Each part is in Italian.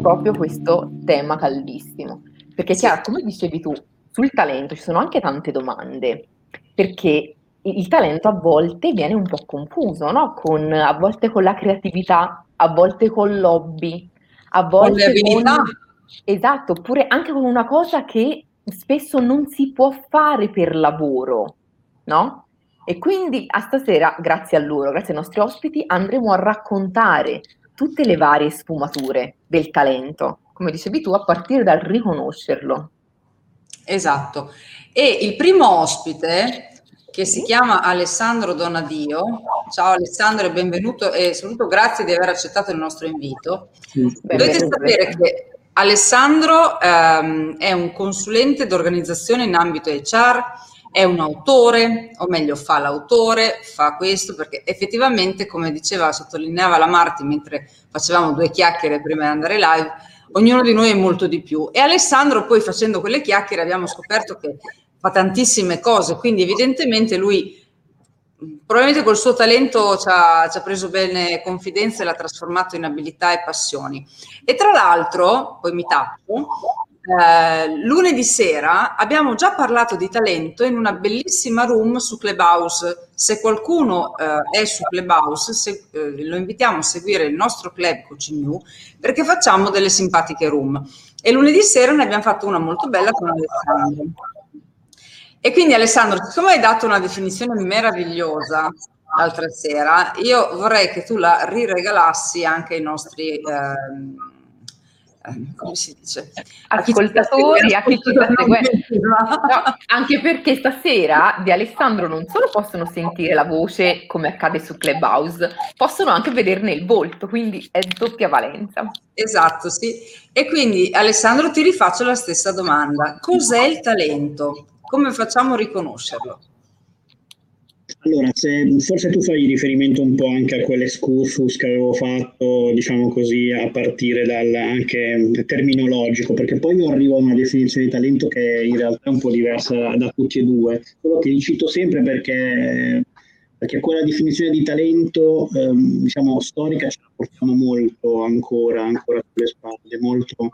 Proprio questo tema caldissimo. Perché chiaro, come dicevi tu, sul talento ci sono anche tante domande, perché il talento a volte viene un po' confuso, no? con, a volte con la creatività, a volte con l'hobby, a volte con. Con, esatto, oppure anche con una cosa che spesso non si può fare per lavoro, no? E quindi a stasera, grazie a loro, grazie ai nostri ospiti, andremo a raccontare tutte le varie sfumature del talento, come dicevi tu, a partire dal riconoscerlo. Esatto. E il primo ospite, che si chiama Alessandro Donadio, ciao Alessandro e benvenuto e soprattutto grazie di aver accettato il nostro invito. Beh, Dovete sapere che Alessandro ehm, è un consulente d'organizzazione in ambito HR, è un autore, o meglio fa l'autore, fa questo, perché effettivamente, come diceva, sottolineava la Marti mentre facevamo due chiacchiere prima di andare live, ognuno di noi è molto di più. E Alessandro poi facendo quelle chiacchiere abbiamo scoperto che fa tantissime cose, quindi evidentemente lui probabilmente col suo talento ci ha, ci ha, preso bene confidenza e l'ha trasformato in abilità e passioni. E tra l'altro, poi mi tappo, eh, lunedì sera abbiamo già parlato di talento in una bellissima room su Clubhouse. Se qualcuno eh, è su Clubhouse, se, eh, lo invitiamo a seguire il nostro club Coaching New perché facciamo delle simpatiche room. E lunedì sera ne abbiamo fatto una molto bella con Alessandro. E quindi Alessandro, siccome hai dato una definizione meravigliosa l'altra sera, io vorrei che tu la riregalassi anche ai nostri... Eh, come si dice? Ascoltatori, a chi ci sta seguendo. No, anche perché stasera di Alessandro non solo possono sentire la voce come accade su Clubhouse, possono anche vederne il volto, quindi è doppia valenza. Esatto, sì. E quindi Alessandro ti rifaccio la stessa domanda. Cos'è il talento? Come facciamo a riconoscerlo? Allora, se, forse tu fai riferimento un po' anche a quell'escursus che avevo fatto, diciamo così, a partire dal anche terminologico, perché poi io arrivo a una definizione di talento che in realtà è un po' diversa da, tutti e due, solo che li cito sempre perché, perché quella definizione di talento, ehm, diciamo, storica ce la portiamo molto ancora, ancora sulle spalle, molto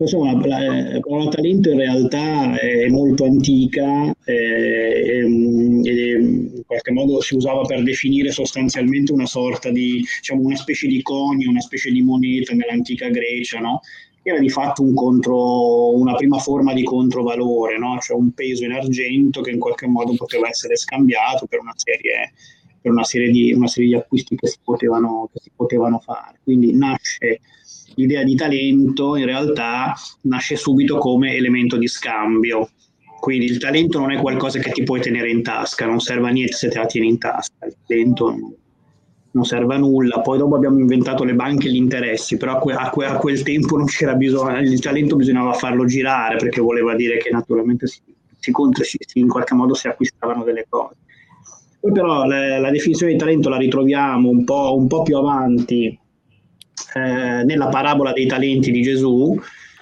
Insomma, la, parola talento in realtà è molto antica e, in qualche modo si usava per definire sostanzialmente una sorta di, diciamo, una specie di conio, una specie di moneta nell'antica Grecia, no? era di fatto un contro, una prima forma di controvalore, no? cioè un peso in argento che in qualche modo poteva essere scambiato per una serie, per una serie, di, una serie di acquisti che si, potevano, che si potevano fare. Quindi nasce l'idea di talento in realtà nasce subito come elemento di scambio. Quindi il talento non è qualcosa che ti puoi tenere in tasca, non serve a niente se te la tieni in tasca, il talento non serve a nulla. Poi dopo abbiamo inventato le banche e gli interessi, però a, que- a, que- a quel tempo non c'era bisogno, il talento bisognava farlo girare perché voleva dire che naturalmente si, si, si in qualche modo si acquistavano delle cose. Poi però la, la definizione di talento la ritroviamo un po', un po più avanti eh, nella parabola dei talenti di Gesù,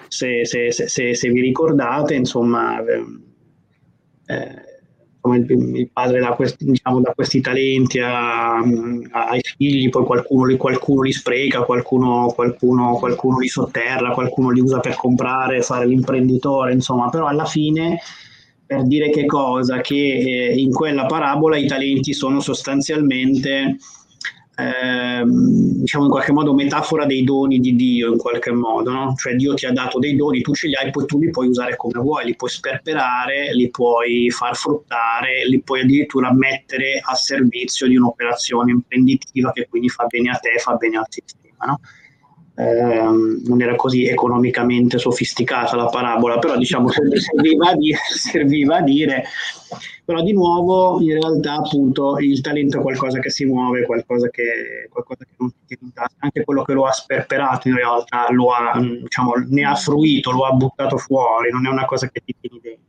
se, se, se, se vi ricordate, insomma, ehm, eh, il, il, padre dà questi, diciamo, dà questi talenti a, a, ai figli, poi qualcuno qualcuno li spreca, qualcuno, qualcuno, qualcuno, li sotterra, qualcuno li usa per comprare, fare l'imprenditore, insomma, però alla fine per dire che cosa? Che eh, in quella parabola i talenti sono sostanzialmente ehm, diciamo in qualche modo metafora dei doni di Dio in qualche modo, no? cioè Dio ti ha dato dei doni, tu ce li hai, poi tu li puoi usare come vuoi, li puoi sperperare, li puoi far fruttare, li puoi addirittura mettere a servizio di un'operazione imprenditiva che quindi fa bene a te, fa bene al sistema. No? Ehm, non era così economicamente sofisticata la parabola, però diciamo serviva a dire, serviva a dire però di nuovo in realtà appunto il talento è qualcosa che si muove, qualcosa che, qualcosa che non ti tiene anche quello che lo ha sperperato in realtà ha, diciamo, ne ha fruito, lo ha buttato fuori, non è una cosa che ti tieni dentro.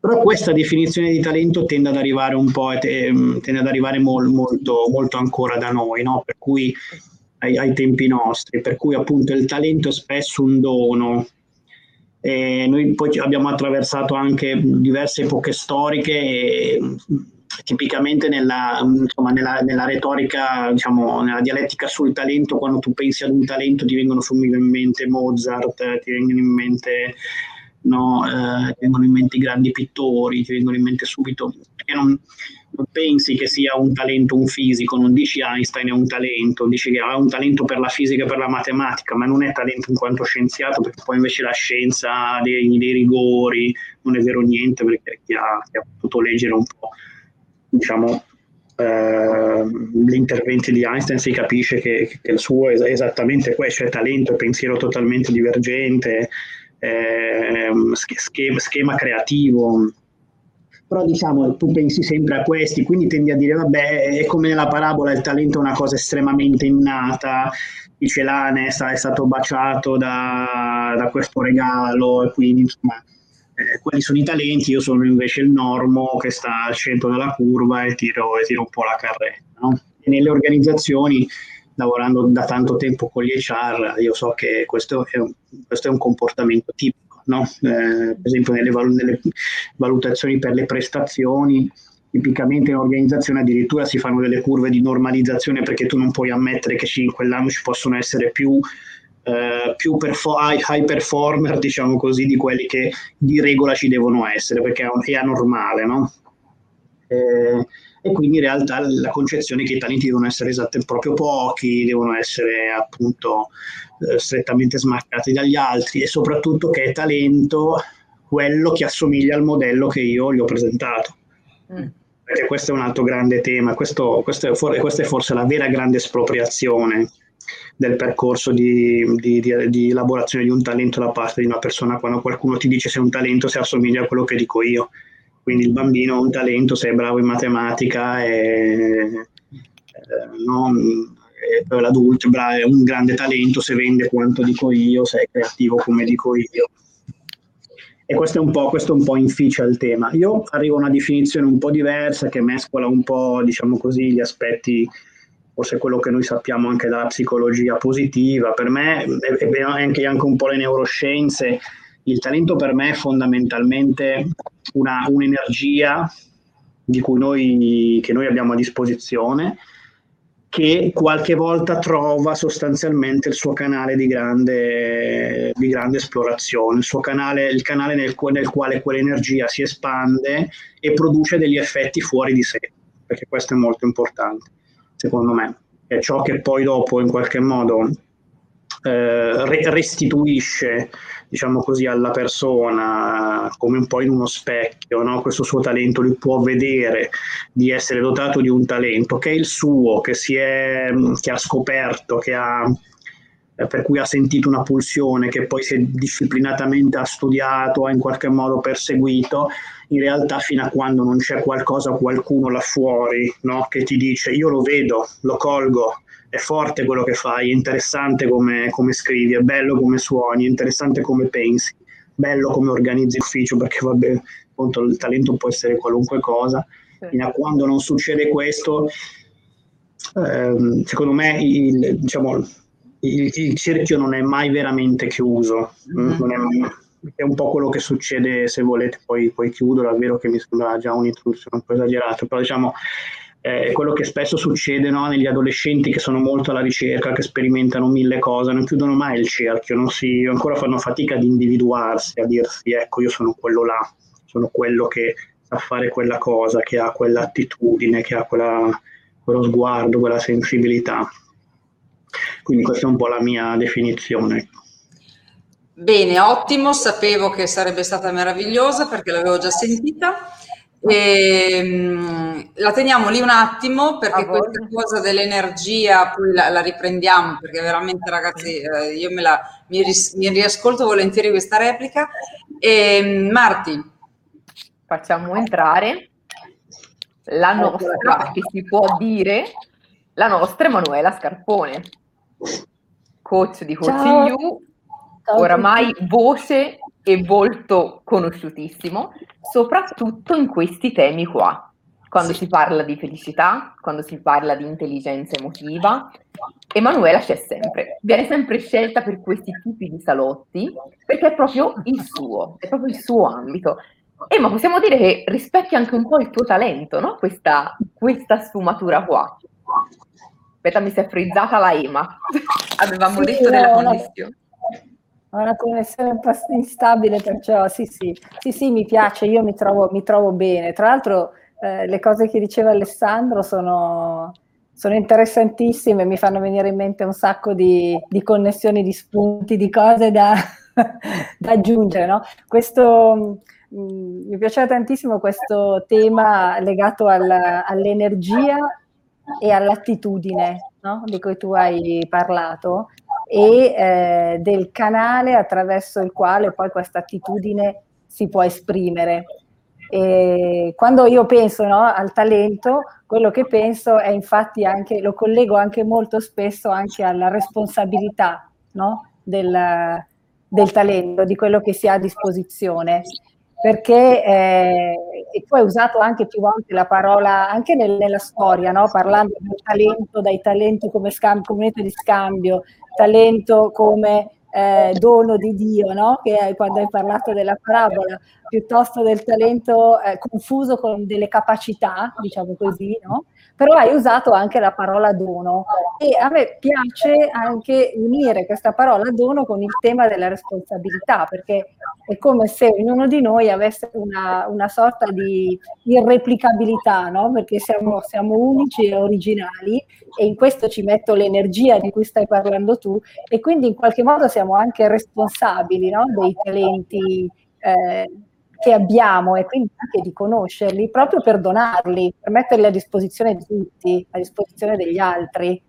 Però questa definizione di talento tende ad arrivare un po', tende ad arrivare mol, molto, molto ancora da noi, no? per cui ai, ai tempi nostri, per cui appunto il talento è spesso un dono, e noi poi abbiamo attraversato anche diverse epoche storiche tipicamente nella, insomma, nella, nella retorica, diciamo, nella dialettica sul talento, quando tu pensi ad un talento ti vengono subito in mente Mozart, ti vengono in mente no, eh, ti vengono in mente i grandi pittori, ti vengono in mente subito, non, non, pensi che sia un talento un fisico, non dici Einstein è un talento, dici che ha un talento per la fisica e per la matematica, ma non è talento in quanto scienziato, perché poi invece la scienza dei, dei rigori, non è vero niente, perché chi ha, chi ha potuto leggere un po', diciamo, Uh, gli interventi di Einstein si capisce che, che il suo è esattamente questo, cioè talento e pensiero totalmente divergente, eh, schema, schema creativo. Però diciamo, tu pensi sempre a questi, quindi tendi a dire, vabbè, è come nella parabola, il talento è una cosa estremamente innata, chi ce l'ha è stato baciato da, da questo regalo, e quindi insomma, eh, quelli sono i talenti, io sono invece il normo che sta al centro della curva e tiro, e tiro un po' la carretta. No? Nelle organizzazioni lavorando da tanto tempo con gli HR, io so che questo è un, questo è un comportamento tipico. No? Eh, per esempio nelle, val- nelle, valutazioni per le prestazioni, tipicamente in organizzazione addirittura si fanno delle curve di normalizzazione perché tu non puoi ammettere che in quell'anno ci possono essere più, eh, più perfo- high performer, diciamo così, di quelli che di regola ci devono essere, perché è anormale. No? Eh, e quindi in realtà la concezione è che i talenti devono essere esattamente proprio pochi, devono essere appunto eh, strettamente smarcati dagli altri e soprattutto che è talento quello che assomiglia al modello che io gli ho presentato. Mm. Perché questo è un altro grande tema, questo, questo è for- questa è forse la vera grande espropriazione del percorso di, di, di, di, elaborazione di un talento da parte di una persona quando qualcuno ti dice se è un talento se assomiglia a quello che dico io quindi il bambino ha un talento, se è bravo in matematica e, eh, non, e poi l'adulto è un grande talento se vende quanto dico io, se è creativo come dico io. E questo è un po', questo un po' inficia il tema. Io arrivo a una definizione un po' diversa che mescola un po', diciamo così, gli aspetti, forse quello che noi sappiamo anche dalla psicologia positiva. Per me, e anche, anche un po' le neuroscienze, il talento per me è fondamentalmente una, un'energia noi, che noi abbiamo a disposizione che qualche volta trova sostanzialmente il suo canale di grande, di grande esplorazione, il suo canale, il canale nel, nel, quale quell'energia si espande e produce degli effetti fuori di sé, perché questo è molto importante, secondo me. È ciò che poi dopo in qualche modo eh, restituisce diciamo così, alla persona come un po' in uno specchio, no? questo suo talento, lui può vedere di essere dotato di un talento che è il suo, che, è, che ha scoperto, che ha, per cui ha sentito una pulsione, che poi si è disciplinatamente ha studiato, ha in qualche modo perseguito, in realtà fino a quando non c'è qualcosa, qualcuno là fuori no? che ti dice io lo vedo, lo colgo, è forte quello che fai, è interessante come, come scrivi, è bello come suoni, è interessante come pensi, bello come organizzi l'ufficio, perché vabbè, appunto il talento può essere qualunque cosa. Fino a quando non succede questo, ehm, secondo me il, diciamo, il, il, cerchio non è mai veramente chiuso. Mm-hmm. È, è, un po' quello che succede, se volete, poi, poi chiudo, davvero che mi sembra già un'introduzione un po' esagerata, però diciamo è quello che spesso succede no? negli adolescenti che sono molto alla ricerca, che sperimentano mille cose, non chiudono mai il cerchio, si, ancora fanno fatica ad individuarsi, a dirsi ecco io sono quello là, sono quello che sa fare quella cosa, che ha quell'attitudine, che ha quella, quello sguardo, quella sensibilità. Quindi questa è un po' la mia definizione. Bene, ottimo, sapevo che sarebbe stata meravigliosa perché l'avevo già sentita E, um, la teniamo lì un attimo perché questa cosa dell'energia poi la, la, riprendiamo perché veramente ragazzi eh, io me la, mi, ris, mi, riascolto volentieri questa replica. E, um, Marti. Facciamo entrare la nostra, che si può dire, la nostra Emanuela Scarpone, coach di Coaching You, oramai voce e volto conosciutissimo, soprattutto in questi temi qua. Quando si parla di felicità, quando si parla di intelligenza emotiva, Emanuela c'è sempre, viene sempre scelta per questi tipi di salotti perché è proprio il suo, è proprio il suo ambito. E ma possiamo dire che rispecchia anche un po' il tuo talento, no? Questa, questa sfumatura qua. Aspetta, mi si è frizzata la Ema. Avevamo sì, detto della connessione. Ho una connessione un po' instabile, perciò sì, sì, sì, sì, mi piace, io mi trovo, mi trovo bene. Tra l'altro eh, le cose che diceva Alessandro sono, sono, interessantissime, mi fanno venire in mente un sacco di, di connessioni, di spunti, di cose da, da aggiungere. No? Questo, mh, mm, mi piaceva tantissimo questo tema legato al, all'energia e all'attitudine no? di cui tu hai parlato e eh, del canale attraverso il quale poi questa attitudine si può esprimere. E quando io penso no, al talento, quello che penso è infatti anche, lo collego anche molto spesso anche alla responsabilità no, del, del talento, di quello che si ha a disposizione perché eh, tu hai usato anche più volte la parola, anche nel, nella storia, no? parlando del talento, dai talenti come, scambio, come di scambio, talento come eh, dono di Dio, no? che quando hai parlato della parabola, piuttosto del talento eh, confuso con delle capacità, diciamo così, no? Però hai usato anche la parola dono e a me piace anche unire questa parola dono con il tema della responsabilità, perché è come se ognuno di noi avesse una, una sorta di irreplicabilità, no? perché siamo, siamo unici e originali e in questo ci metto l'energia di cui stai parlando tu e quindi in qualche modo siamo anche responsabili no? dei talenti. Eh, che abbiamo e quindi anche di conoscerli proprio per donarli, per metterli a disposizione di tutti, a disposizione degli altri.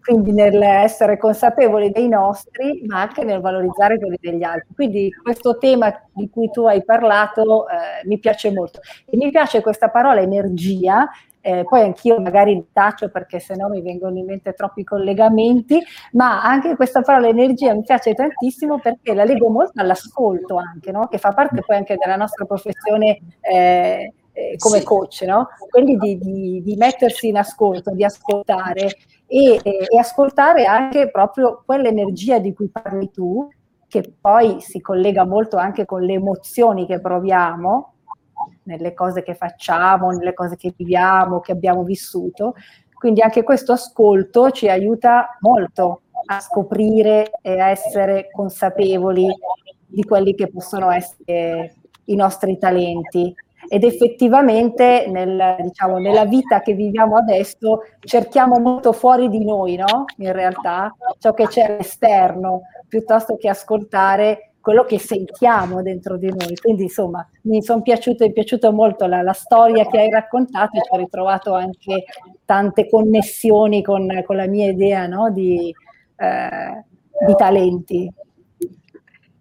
Quindi nell'essere consapevoli dei nostri, ma anche nel valorizzare quelli degli altri. Quindi questo tema di cui tu hai parlato eh, mi piace molto. E mi piace questa parola energia, eh, poi anch'io magari taccio perché sennò mi vengono in mente troppi collegamenti, ma anche questa parola energia mi piace tantissimo perché la leggo molto all'ascolto anche, no? che fa parte poi anche della nostra professione eh, eh, come sì. coach, no? quindi di, di, di, mettersi in ascolto, di ascoltare e, e ascoltare anche proprio quell'energia di cui parli tu, che poi si collega molto anche con le emozioni che proviamo, nelle cose che facciamo, nelle cose che viviamo, che abbiamo vissuto. Quindi anche questo ascolto ci aiuta molto a scoprire e a essere consapevoli di quelli che possono essere i nostri talenti. Ed effettivamente nel, diciamo, nella vita che viviamo adesso cerchiamo molto fuori di noi, no? In realtà, ciò che c'è all'esterno, piuttosto che ascoltare quello che sentiamo dentro di noi. Quindi insomma mi sono piaciuto, è piaciuta molto la, la, storia che hai raccontato e ci ho ritrovato anche tante connessioni con, con la mia idea no? di, eh, di, talenti.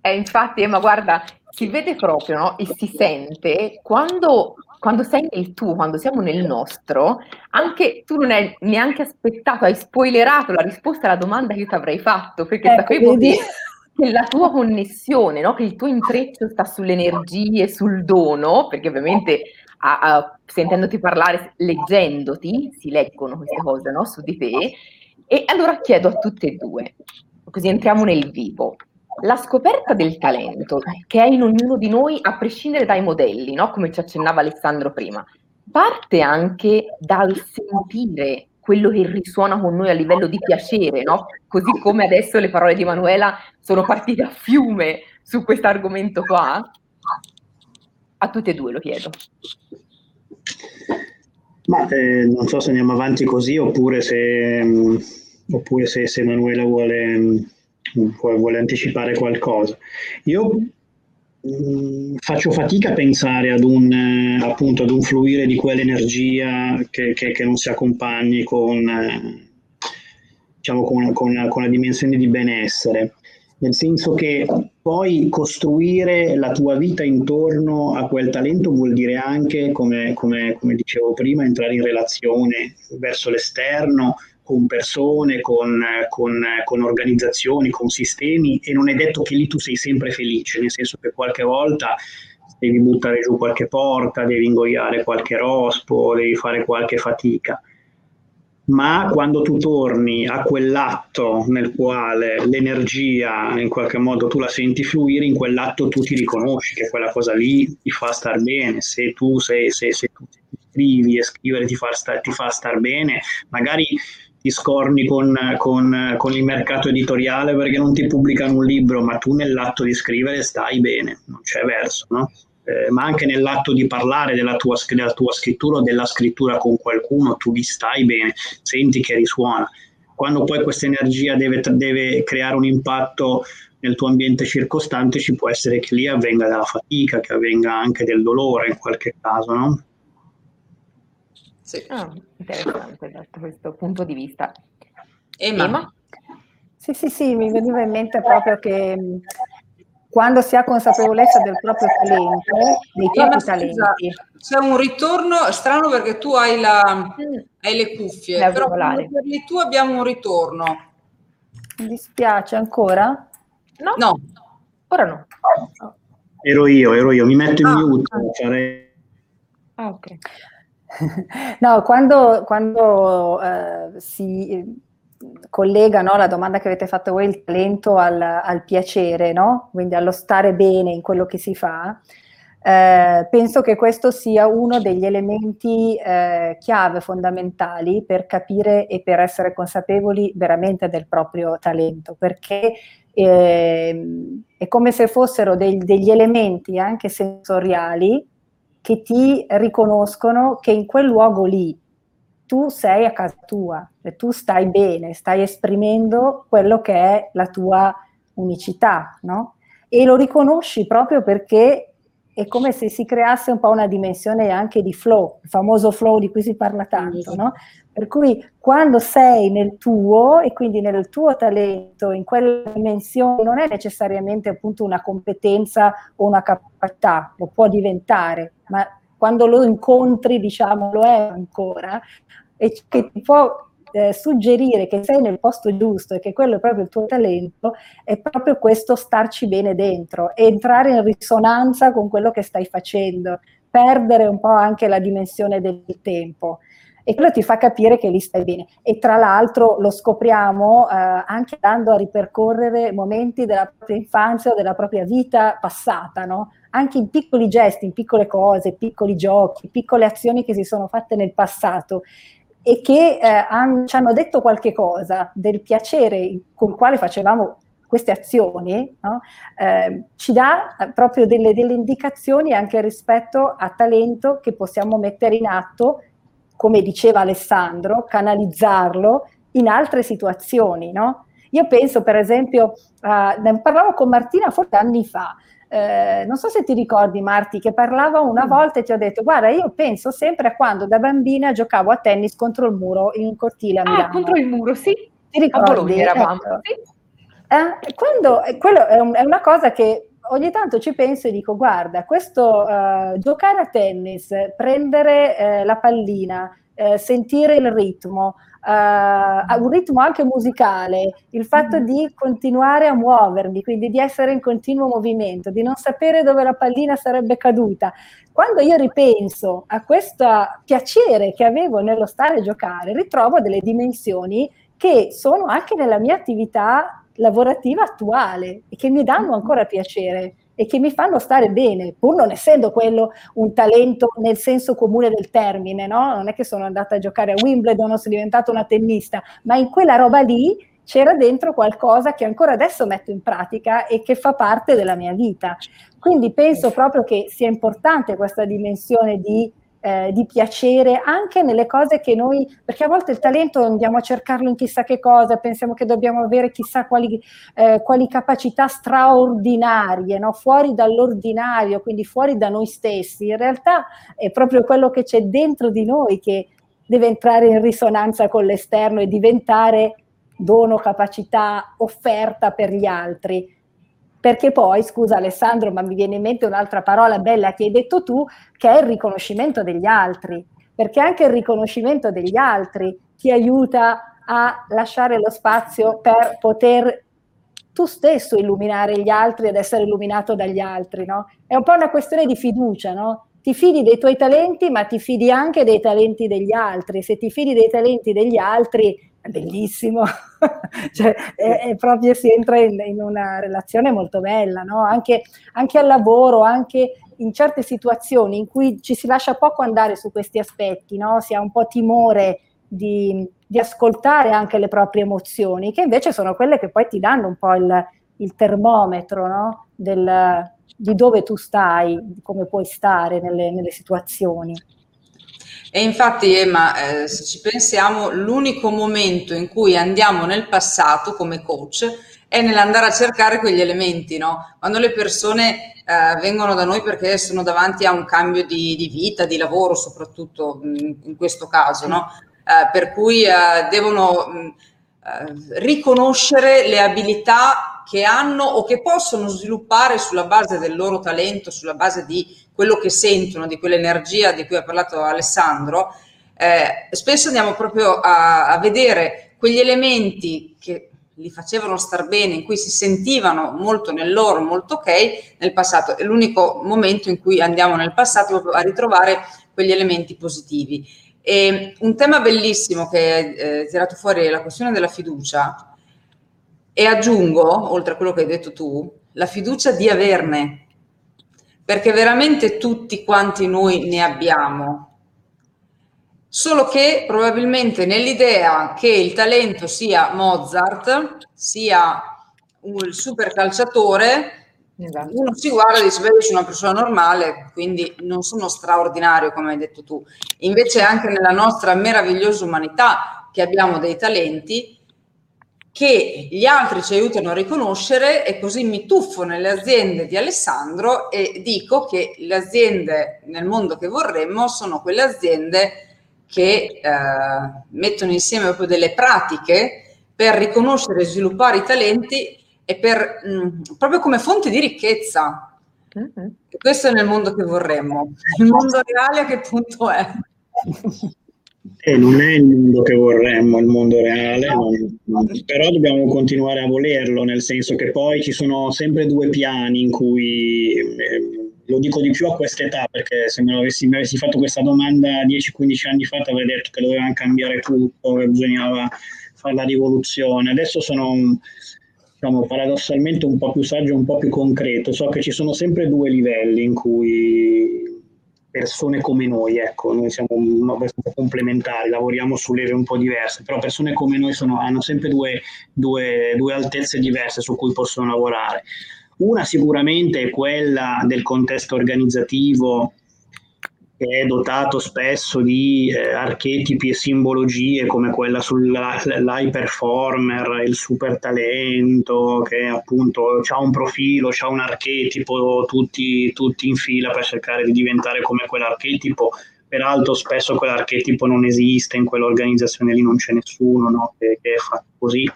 Eh, infatti, ma guarda, si vede proprio no? e si sente quando, quando sei nel tuo, quando siamo nel nostro, anche tu non hai neanche aspettato, hai spoilerato la risposta alla domanda che io ti avrei fatto, perché ecco, sapevo vedi? che la tua connessione, no? che il tuo intreccio sta sulle energie, sul dono, perché ovviamente a, a, sentendoti parlare, leggendoti, si leggono queste cose no? su di te. E allora chiedo a tutte e due, così entriamo nel vivo, la scoperta del talento che è in ognuno di noi, a prescindere dai modelli, no? come ci accennava Alessandro prima, parte anche dal sentire quello che risuona con noi a livello di piacere, no? Così come adesso le parole di Manuela sono partite a fiume su questo argomento qua. A tutte e due lo chiedo. Ma eh, non so se andiamo avanti così oppure se, um, oppure se, se Manuela vuole, um, vuole, anticipare qualcosa. Io Mm, faccio fatica a pensare ad un, eh, appunto, ad un fluire di quell'energia che, che, che non si accompagni con, eh, diciamo, con, con, con la dimensione di benessere, nel senso che poi costruire la tua vita intorno a quel talento vuol dire anche, come, come, come dicevo prima, entrare in relazione verso l'esterno, con persone, con, con, con, organizzazioni, con sistemi e non è detto che lì tu sei sempre felice, nel senso che qualche volta devi buttare giù qualche porta, devi ingoiare qualche rospo, devi fare qualche fatica. Ma quando tu torni a quell'atto nel quale l'energia in qualche modo tu la senti fluire, in quell'atto tu ti riconosci che quella cosa lì ti fa star bene. Se tu, se, se, se tu scrivi e scrivere ti fa, star, ti fa star bene, magari ti scorni con, con, con, il mercato editoriale perché non ti pubblicano un libro, ma tu nell'atto di scrivere stai bene, non c'è verso, no? eh, ma anche nell'atto di parlare della tua, della tua scrittura o della scrittura con qualcuno, tu vi stai bene, senti che risuona. Quando poi questa energia deve, deve creare un impatto nel tuo ambiente circostante, ci può essere che lì avvenga della fatica, che avvenga anche del dolore in qualche caso, no? Sì. Ah, interessante da questo punto di vista. Emma? Emma? Sì, sì, sì, mi veniva in mente proprio che quando si ha consapevolezza del proprio talento, dei propri Emma, talenti. C'è un ritorno strano perché tu hai, la, mm. hai le cuffie, la però per tu abbiamo un ritorno. Mi dispiace ancora? No. no. Ora no. Ero io, ero io, mi metto in ah, mute. Ah, ok. No, quando, quando uh, si collega no, la domanda che avete fatto voi, il talento al, al, piacere, no? quindi allo stare bene in quello che si fa, eh, penso che questo sia uno degli elementi eh, chiave fondamentali per capire e per essere consapevoli veramente del proprio talento, perché eh, è come se fossero dei, degli elementi anche sensoriali che ti riconoscono che in quel luogo lì tu sei a casa tua, e tu stai bene, stai esprimendo quello che è la tua unicità, no? E lo riconosci proprio perché è come se si creasse un po' una dimensione anche di flow, il famoso flow di cui si parla tanto, no? Per cui quando sei nel tuo e quindi nel tuo talento, in quella dimensione, non è necessariamente appunto una competenza o una capacità, lo può diventare, ma quando lo incontri, diciamo, lo è ancora, e che ti può eh, suggerire che sei nel posto giusto e che quello è proprio il tuo talento, è proprio questo starci bene dentro, entrare in risonanza con quello che stai facendo, perdere un po' anche la dimensione del tempo e quello ti fa capire che lì stai bene. E tra l'altro lo scopriamo eh, anche andando a ripercorrere momenti della propria infanzia o della propria vita passata, no? anche in piccoli gesti, in piccole cose, piccoli giochi, piccole azioni che si sono fatte nel passato e che eh, han, ci hanno detto qualche cosa del piacere con il quale facevamo queste azioni, no? eh, ci dà proprio delle, delle indicazioni anche rispetto a talento che possiamo mettere in atto come diceva Alessandro, canalizzarlo in altre situazioni, no? Io penso per esempio, uh, ne parlavo con Martina forse anni fa, eh, non so se ti ricordi Marti che parlava una mm. volta e ti ho detto guarda io penso sempre a quando da bambina giocavo a tennis contro il muro in cortile a ah, Milano. Ah, contro il muro, sì. Ti ricordi? A Bologna eravamo. Ecco. Sì. Eh, quando, eh, quello è, un, è, una cosa che ogni tanto ci penso e dico, guarda, questo uh, giocare a tennis, prendere uh, la pallina, uh, sentire il ritmo, un ritmo anche musicale, il fatto mm. di continuare a muovermi, quindi di essere in continuo movimento, di non sapere dove la pallina sarebbe caduta. Quando io ripenso a questo piacere che avevo nello stare a giocare, ritrovo delle dimensioni che sono anche nella mia attività lavorativa attuale e che mi danno ancora piacere e che mi fanno stare bene, pur non essendo quello un talento nel senso comune del termine, no? Non è che sono andata a giocare a Wimbledon o sono diventata una tennista, ma in quella roba lì c'era dentro qualcosa che ancora adesso metto in pratica e che fa parte della mia vita. Quindi penso proprio che sia importante questa dimensione di eh, di piacere anche nelle cose che noi, perché a volte il talento andiamo a cercarlo in chissà che cosa, pensiamo che dobbiamo avere chissà quali, eh, quali capacità straordinarie, no? fuori dall'ordinario, quindi fuori da noi stessi. In realtà è proprio quello che c'è dentro di noi che deve entrare in risonanza con l'esterno e diventare dono, capacità, offerta per gli altri perché poi, scusa Alessandro, ma mi viene in mente un'altra parola bella che hai detto tu, che è il riconoscimento degli altri, perché anche il riconoscimento degli altri ti aiuta a lasciare lo spazio per poter tu stesso illuminare gli altri ed essere illuminato dagli altri, no? È un po' una questione di fiducia, no? Ti fidi dei tuoi talenti, ma ti fidi anche dei talenti degli altri. Se ti fidi dei talenti degli altri, bellissimo, cioè, è, è, proprio si entra in, in, una relazione molto bella, no? anche, anche, al lavoro, anche in certe situazioni in cui ci si lascia poco andare su questi aspetti, no? si ha un po' timore di, di, ascoltare anche le proprie emozioni, che invece sono quelle che poi ti danno un po' il, il termometro no? Del, di dove tu stai, di come puoi stare nelle, nelle situazioni. E infatti, Emma, eh, se ci pensiamo, l'unico momento in cui andiamo nel passato come coach è nell'andare a cercare quegli elementi, no? Quando le persone eh, vengono da noi perché sono davanti a un cambio di, di vita, di lavoro, soprattutto mh, mm, in questo caso, no? Eh, per cui eh, devono mh, mm, eh, riconoscere le abilità che hanno o che possono sviluppare sulla base del loro talento, sulla base di quello che sentono, di quell'energia di cui ha parlato Alessandro, eh, spesso andiamo proprio a, a, vedere quegli elementi che li facevano star bene, in cui si sentivano molto nel loro, molto ok nel passato. È l'unico momento in cui andiamo nel passato a ritrovare quegli elementi positivi. E un tema bellissimo che hai eh, tirato fuori è la questione della fiducia e aggiungo, oltre a quello che hai detto tu, la fiducia di averne, perché veramente tutti quanti noi ne abbiamo. Solo che probabilmente nell'idea che il talento sia Mozart, sia un super calciatore, esatto. uno si guarda e dice, beh, io sono una persona normale, quindi non sono straordinario, come hai detto tu. Invece anche nella nostra meravigliosa umanità che abbiamo dei talenti, che gli altri ci aiutano a riconoscere e così mi tuffo nelle aziende di Alessandro e dico che le aziende nel mondo che vorremmo sono quelle aziende che eh, mettono insieme proprio delle pratiche per riconoscere e sviluppare i talenti e per, mh, mm, proprio come fonte di ricchezza. Mm-hmm. Questo è nel mondo che vorremmo. Il mondo reale a che punto è? Eh, non è il mondo che vorremmo, il mondo reale, non, però dobbiamo continuare a volerlo, nel senso che poi ci sono sempre due piani in cui, eh, lo dico di più a quest'età, perché se me avessi, mi avessi fatto questa domanda 10-15 anni fa ti avrei detto che dovevamo cambiare tutto, che bisognava fare la rivoluzione. Adesso sono diciamo, paradossalmente un po' più saggio, un po' più concreto, so che ci sono sempre due livelli in cui persone come noi, ecco, noi siamo abbastanza complementari, lavoriamo su leve un po' diverse, però persone come noi sono, hanno sempre due, due, due altezze diverse su cui possono lavorare. Una sicuramente è quella del contesto organizzativo che è dotato spesso di eh, archetipi e simbologie come quella sull'high performer, il super talento, che appunto ha un profilo, ha un archetipo, tutti, tutti in fila per cercare di diventare come quell'archetipo. Peraltro spesso quell'archetipo non esiste, in quell'organizzazione lì non c'è nessuno no? che, che è fatto così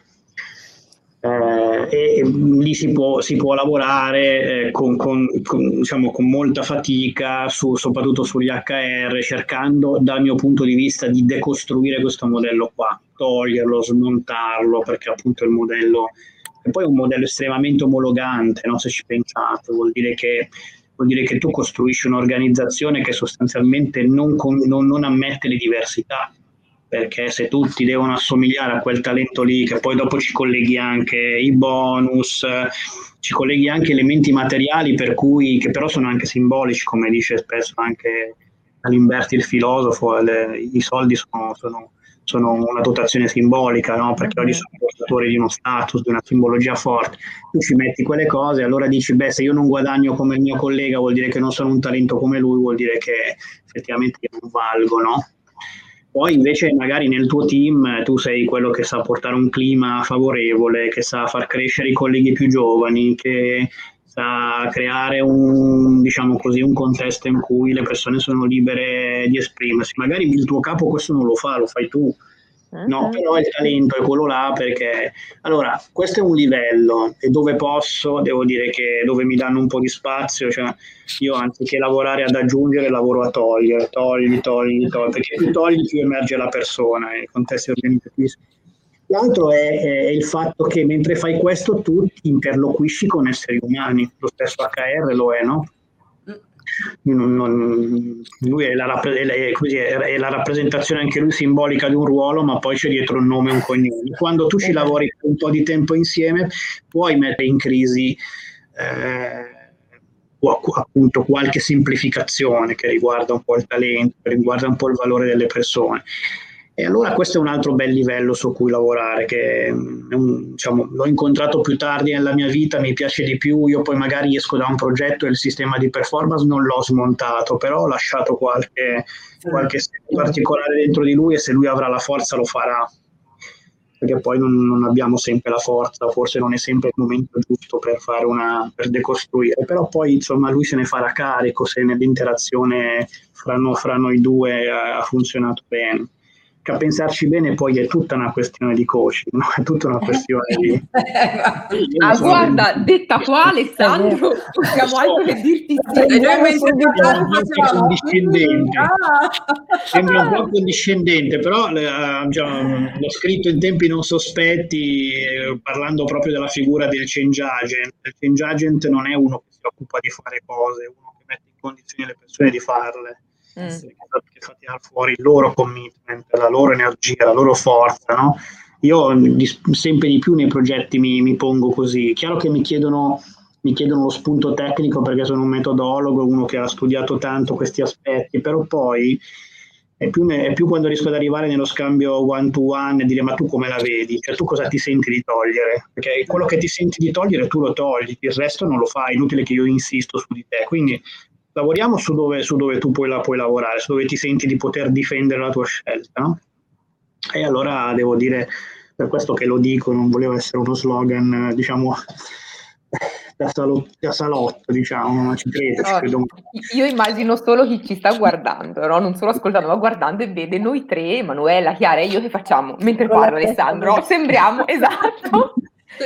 eh, e lì si può, si può lavorare eh, con, con, con, diciamo, con, molta fatica, su, soprattutto sugli HR, cercando dal mio punto di vista di decostruire questo modello qua, toglierlo, smontarlo, perché appunto il modello è poi un modello estremamente omologante, no? se ci pensate, vuol dire che vuol dire che tu costruisci un'organizzazione che sostanzialmente non, non, non ammette le diversità perché se tutti devono assomigliare a quel talento lì, che poi dopo ci colleghi anche i bonus, ci colleghi anche elementi materiali per cui, che però sono anche simbolici, come dice spesso anche Alimberti il filosofo, le, i soldi sono, sono, sono una dotazione simbolica, no? perché oggi sono portatori di uno status, di una simbologia forte. Tu ci metti quelle cose, allora dici, beh, se io non guadagno come il mio collega vuol dire che non sono un talento come lui, vuol dire che effettivamente io non valgo, no? Poi invece magari nel tuo team tu sei quello che sa portare un clima favorevole, che sa far crescere i colleghi più giovani, che sa creare un, diciamo così, un contesto in cui le persone sono libere di esprimersi. Magari il tuo capo questo non lo fa, lo fai tu. No, però il talento è quello là perché allora questo è un livello e dove posso, devo dire che dove mi danno un po' di spazio, cioè io anziché lavorare ad aggiungere lavoro a togliere, togli, togli, togli, perché più togli più emerge la persona nei contesti organizzativi. L'altro è, è, il fatto che mentre fai questo tu interloquisci con esseri umani, lo stesso HR lo è, no? Non, lui è la, è, così, è la, rappresentazione anche lui simbolica di un ruolo, ma poi c'è dietro un nome e un cognome. Quando tu ci lavori un po' di tempo insieme, puoi mettere in crisi eh, appunto qualche semplificazione che riguarda un po' il talento, che riguarda un po' il valore delle persone. E allora questo è un altro bel livello su cui lavorare, che mm, diciamo, l'ho incontrato più tardi nella mia vita, mi piace di più, io poi magari esco da un progetto e il sistema di performance non l'ho smontato, però ho lasciato qualche, qualche particolare dentro di lui e se lui avrà la forza lo farà, perché poi non, non, abbiamo sempre la forza, forse non è sempre il momento giusto per, fare una, per decostruire, però poi insomma lui se ne farà carico se nell'interazione fra, no, fra noi due ha funzionato bene che a pensarci bene poi è tutta una questione di coaching, no? è tutta una questione di... ah, guarda, detta qua Alessandro, possiamo altro che dirti sì. condiscendente. Ah. Sembra un po' condiscendente, però eh, già, l'ho scritto in tempi non sospetti, eh, parlando proprio della figura del change agent. Il change agent non è uno che si occupa di fare cose, è uno che mette in condizione le persone di farle mm. che fa tirare fuori il loro commitment, la loro energia, la loro forza, no? Io di, sempre di più nei progetti mi, mi pongo così. Chiaro che mi chiedono, mi chiedono lo spunto tecnico perché sono un metodologo, uno che ha studiato tanto questi aspetti, però poi è più, è più, quando riesco ad arrivare nello scambio one to one e dire ma tu come la vedi? Cioè tu cosa ti senti di togliere? Perché quello che ti senti di togliere tu lo togli, il resto non lo fai, è inutile che io insisto su di te. Quindi lavoriamo su dove, su dove tu puoi, la, puoi, lavorare, su dove ti senti di poter difendere la tua scelta. No? E allora devo dire, per questo che lo dico, non volevo essere uno slogan, diciamo, da, salotto, da salotto diciamo, ma ci credo, no, ci credo. Io immagino solo chi ci sta guardando, no? non solo ascoltando, ma guardando e vede noi tre, Emanuela, Chiara e io che facciamo, mentre parla Alessandro, sembriamo, esatto,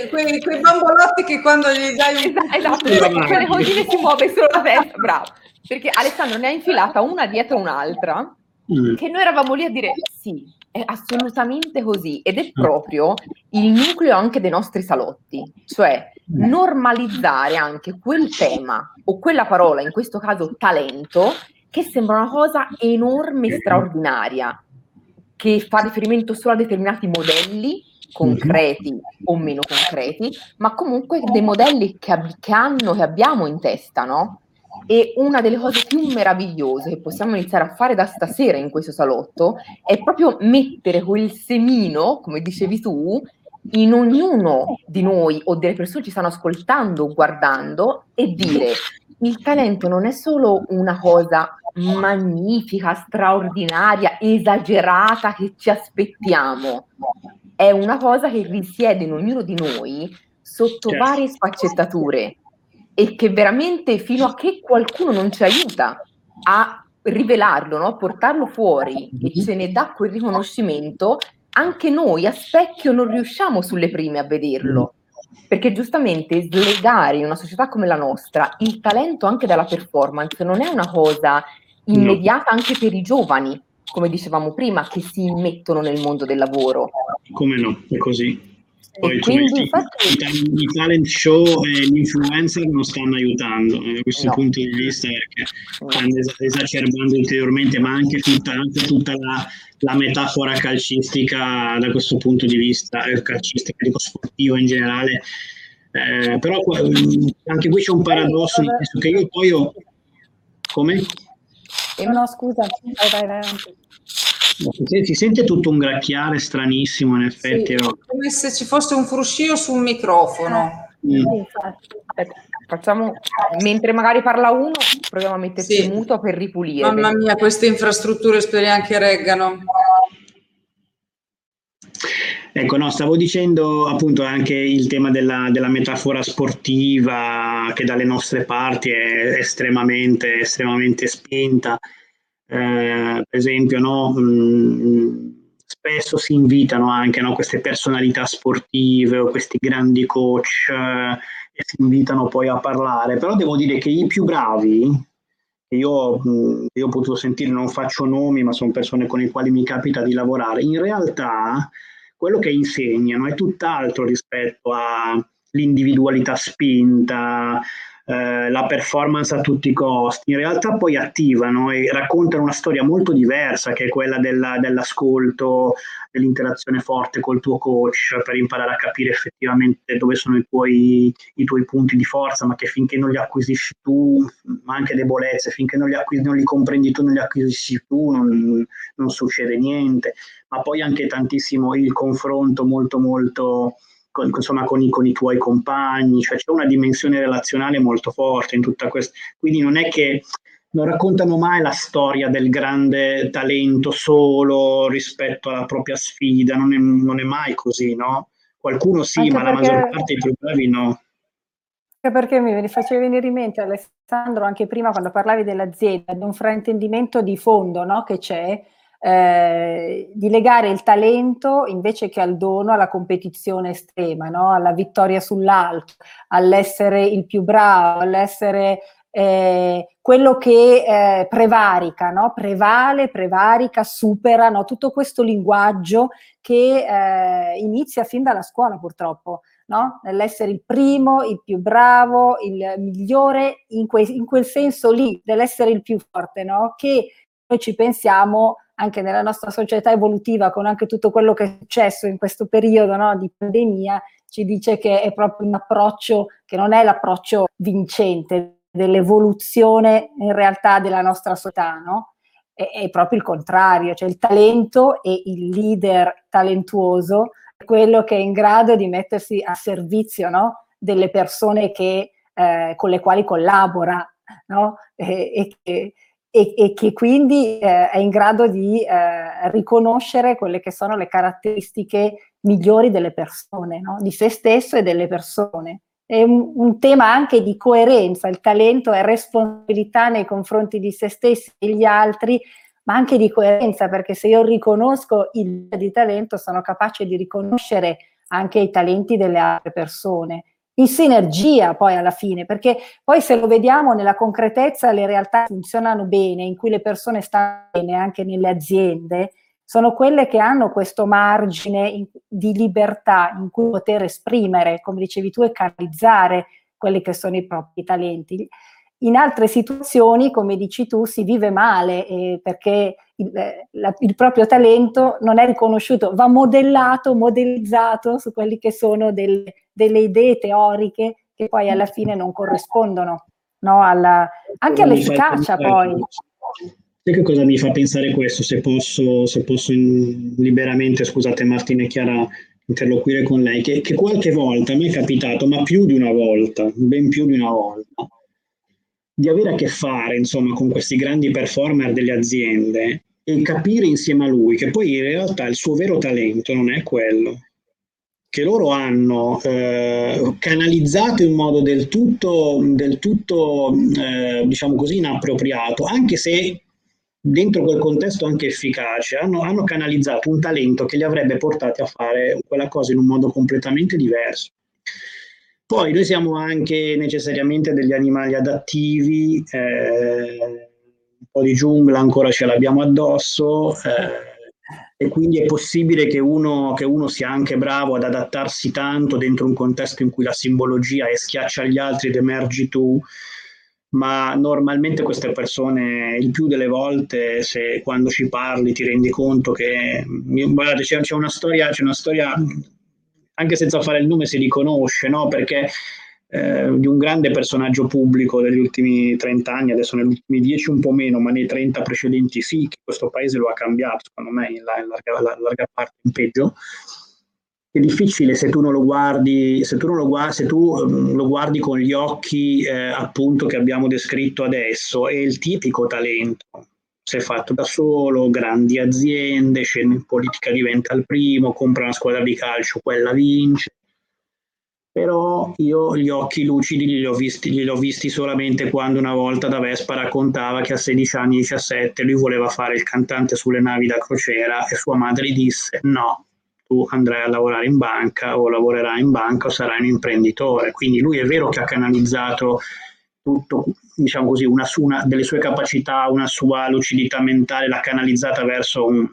quei, quei, bambolotti che quando gli dai un esatto, esatto quelle cosine si muove solo la testa, bravo. Perché Alessandro ne ha infilata una dietro un'altra, mm. che noi eravamo lì a dire sì, è assolutamente così ed è mm. proprio il nucleo anche dei nostri salotti, cioè mm. normalizzare anche quel tema o quella parola, in questo caso talento, che sembra una cosa enorme e straordinaria, che fa riferimento solo a determinati modelli concreti mm-hmm. o meno concreti, ma comunque dei modelli che, ab- che hanno, che abbiamo in testa, no? E una delle cose più meravigliose che possiamo iniziare a fare da stasera in questo salotto è proprio mettere quel semino, come dicevi tu, in ognuno di noi o delle persone che ci stanno ascoltando o guardando e dire il talento non è solo una cosa magnifica, straordinaria, esagerata che ci aspettiamo, è una cosa che risiede in ognuno di noi sotto certo. varie sfaccettature e che veramente fino a che qualcuno non ci aiuta a rivelarlo, no? a portarlo fuori e ce ne dà quel riconoscimento, anche noi a specchio non riusciamo sulle prime a vederlo. Mm. Perché giustamente slegare in una società come la nostra il talento anche dalla performance non è una cosa immediata anche per i giovani, come dicevamo prima, che si immettono nel mondo del lavoro. Come no, è così. Poi insomma, i, infatti... i, talent show e gli influencer non stanno aiutando da questo no. punto di vista perché stanno esacerbando ulteriormente, ma anche tutta, anche tutta la, la, metafora calcistica da questo punto di vista, eh, calcistica, dico sportivo in generale. Eh, però anche qui c'è un paradosso, nel senso che io poi ho... Come? Eh, no, scusa, vai, vai, vai. Si sente tutto un gracchiare stranissimo, in effetti. Sì, come se ci fosse un fruscio su un microfono. Mm. Facciamo, mentre magari parla uno, proviamo a metterci sì. muto per ripulire. Mamma mia, queste infrastrutture speriamo che reggano. Ecco, no, stavo dicendo appunto anche il tema della, della metafora sportiva che dalle nostre parti è estremamente, estremamente spinta. Eh, per esempio, no, mm, spesso si invitano anche no, queste personalità sportive o questi grandi coach eh, e si invitano poi a parlare, però devo dire che i più bravi, io, mh, io ho potuto sentire, non faccio nomi, ma sono persone con le quali mi capita di lavorare, in realtà quello che insegnano è tutt'altro rispetto all'individualità spinta, eh, la performance a tutti i costi. In realtà poi attivano e raccontano una storia molto diversa che è quella della, dell'ascolto, dell'interazione forte col tuo coach per imparare a capire effettivamente dove sono i tuoi, i tuoi punti di forza, ma che finché non li acquisisci tu, ma anche debolezze, finché non li, acquis- non li comprendi tu, non li acquisisci tu, non, non succede niente. Ma poi anche tantissimo il confronto molto molto con, insomma, con, i, con i tuoi compagni, cioè c'è una dimensione relazionale molto forte in tutta questa. Quindi non è che non raccontano mai la storia del grande talento solo rispetto alla propria sfida, non è, non è mai così, no? Qualcuno sì, Anche ma perché... la maggior parte dei più bravi no. Anche perché mi faceva venire in mente Alessandro anche prima quando parlavi dell'azienda, di un fraintendimento di fondo no? che c'è, eh, di legare il talento invece che al dono alla competizione estrema, no? alla vittoria sull'alto, all'essere il più bravo, all'essere eh, quello che eh, prevarica, no? prevale, prevarica, supera, no? tutto questo linguaggio che eh, inizia fin dalla scuola purtroppo. No? nell'essere il primo, il più bravo, il migliore, in, que- in quel senso lì, dell'essere il più forte, che noi ci pensiamo anche nella nostra società evolutiva, con anche tutto quello che è successo in questo periodo no, di pandemia, ci dice che è proprio un approccio che non è l'approccio vincente dell'evoluzione in realtà della nostra società, no? È, è proprio il contrario, cioè il talento e il leader talentuoso è quello che è in grado di mettersi a servizio no? delle persone che, eh, con le quali collabora no? e, e, che, e, e che quindi eh, è in grado di eh, riconoscere quelle che sono le caratteristiche migliori delle persone, no? di se stesso e delle persone. È un, un, tema anche di coerenza, il talento è responsabilità nei confronti di se stessi e gli altri, ma anche di coerenza, perché se io riconosco il di talento sono capace di riconoscere anche i talenti delle altre persone in sinergia poi alla fine, perché poi se lo vediamo nella concretezza le realtà funzionano bene, in cui le persone stanno bene anche nelle aziende, sono quelle che hanno questo margine in, di libertà in cui poter esprimere, come dicevi tu, e canalizzare quelli che sono i propri talenti. In altre situazioni, come dici tu, si vive male eh, perché il, la, il, proprio talento non è riconosciuto, va modellato, modellizzato su quelli che sono del, delle idee teoriche che poi alla fine non corrispondono no? alla, anche all'efficacia poi. Sai che cosa mi fa pensare questo, se posso, se posso in, liberamente, scusate Martina e Chiara, interloquire con lei, che, che qualche volta mi è capitato, ma più di una volta, ben più di una volta, di avere a che fare insomma con questi grandi performer delle aziende e capire insieme a lui che poi in realtà il suo vero talento non è quello che loro hanno eh, canalizzato in modo del tutto, del tutto eh, diciamo così, inappropriato, anche se dentro quel contesto anche efficace, hanno, hanno canalizzato un talento che li avrebbe portati a fare quella cosa in un modo completamente diverso. Poi noi siamo anche necessariamente degli animali adattivi, eh, un po' di giungla ancora ce l'abbiamo addosso eh, e quindi è possibile che uno, che uno, sia anche bravo ad adattarsi tanto dentro un contesto in cui la simbologia è schiaccia gli altri ed emergi tu, ma normalmente queste persone il più delle volte se quando ci parli ti rendi conto che guardate, c'è, c'è, una storia, c'è una storia anche senza fare il nome si riconosce, no? perché eh, di un grande personaggio pubblico degli ultimi 30 anni, adesso negli ultimi 10 un po' meno, ma nei 30 precedenti sì, che questo paese lo ha cambiato, secondo me in larga, in larga parte in peggio. È difficile se tu non lo guardi, se tu, lo, guardi, se tu um, lo guardi con gli occhi eh, appunto che abbiamo descritto adesso, è il tipico talento. È fatto da solo, grandi aziende, scende in politica, diventa il primo, compra una squadra di calcio, quella vince però io gli occhi lucidi li ho, visti, li ho visti solamente quando una volta da Vespa raccontava che a 16 anni, 17, lui voleva fare il cantante sulle navi da crociera e sua madre disse no, tu andrai a lavorare in banca o lavorerai in banca o sarai un imprenditore. Quindi lui è vero che ha canalizzato tutto, diciamo così, una, una delle sue capacità, una sua lucidità mentale, l'ha canalizzata verso un,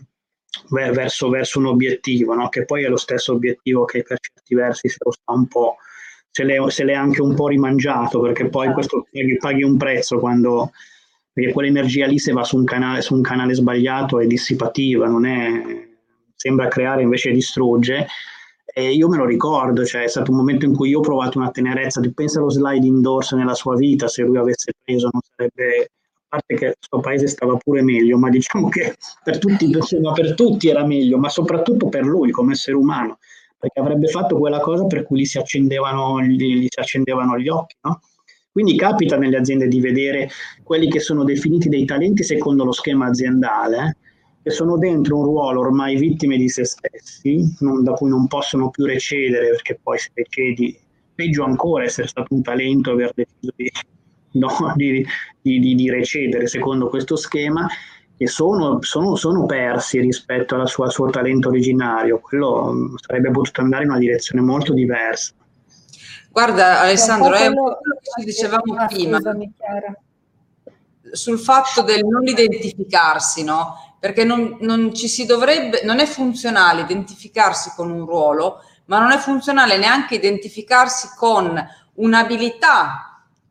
verso, verso un obiettivo, no? che poi è lo stesso obiettivo che per certi versi se lo sta un po', se l'è, anche un po' rimangiato, perché poi questo paghi, un prezzo quando, perché quell'energia lì se va su un canale, su un canale sbagliato è dissipativa, non è, sembra creare invece distrugge. E io me lo ricordo, cioè è stato un momento in cui io ho provato una tenerezza, pensa allo slide indoors nella sua vita, se lui avesse preso non sarebbe parte che questo paese stava pure meglio, ma diciamo che per tutti, per tutti era meglio, ma soprattutto per lui come essere umano, perché avrebbe fatto quella cosa per cui gli si accendevano gli, gli, si accendevano gli occhi. No? Quindi capita nelle aziende di vedere quelli che sono definiti dei talenti secondo lo schema aziendale, che sono dentro un ruolo ormai vittime di se stessi, non, da cui non possono più recedere, perché poi se recedi, peggio ancora essere stato un talento e aver deciso di no? di, di, di, recedere secondo questo schema e sono, sono, sono persi rispetto al suo, suo talento originario. Quello mm, sarebbe potuto andare in una direzione molto diversa. Guarda Alessandro, è quello che ci dicevamo ah, prima sul fatto del non identificarsi, no? Perché non, non, ci si dovrebbe, non è funzionale identificarsi con un ruolo, ma non è funzionale neanche identificarsi con un'abilità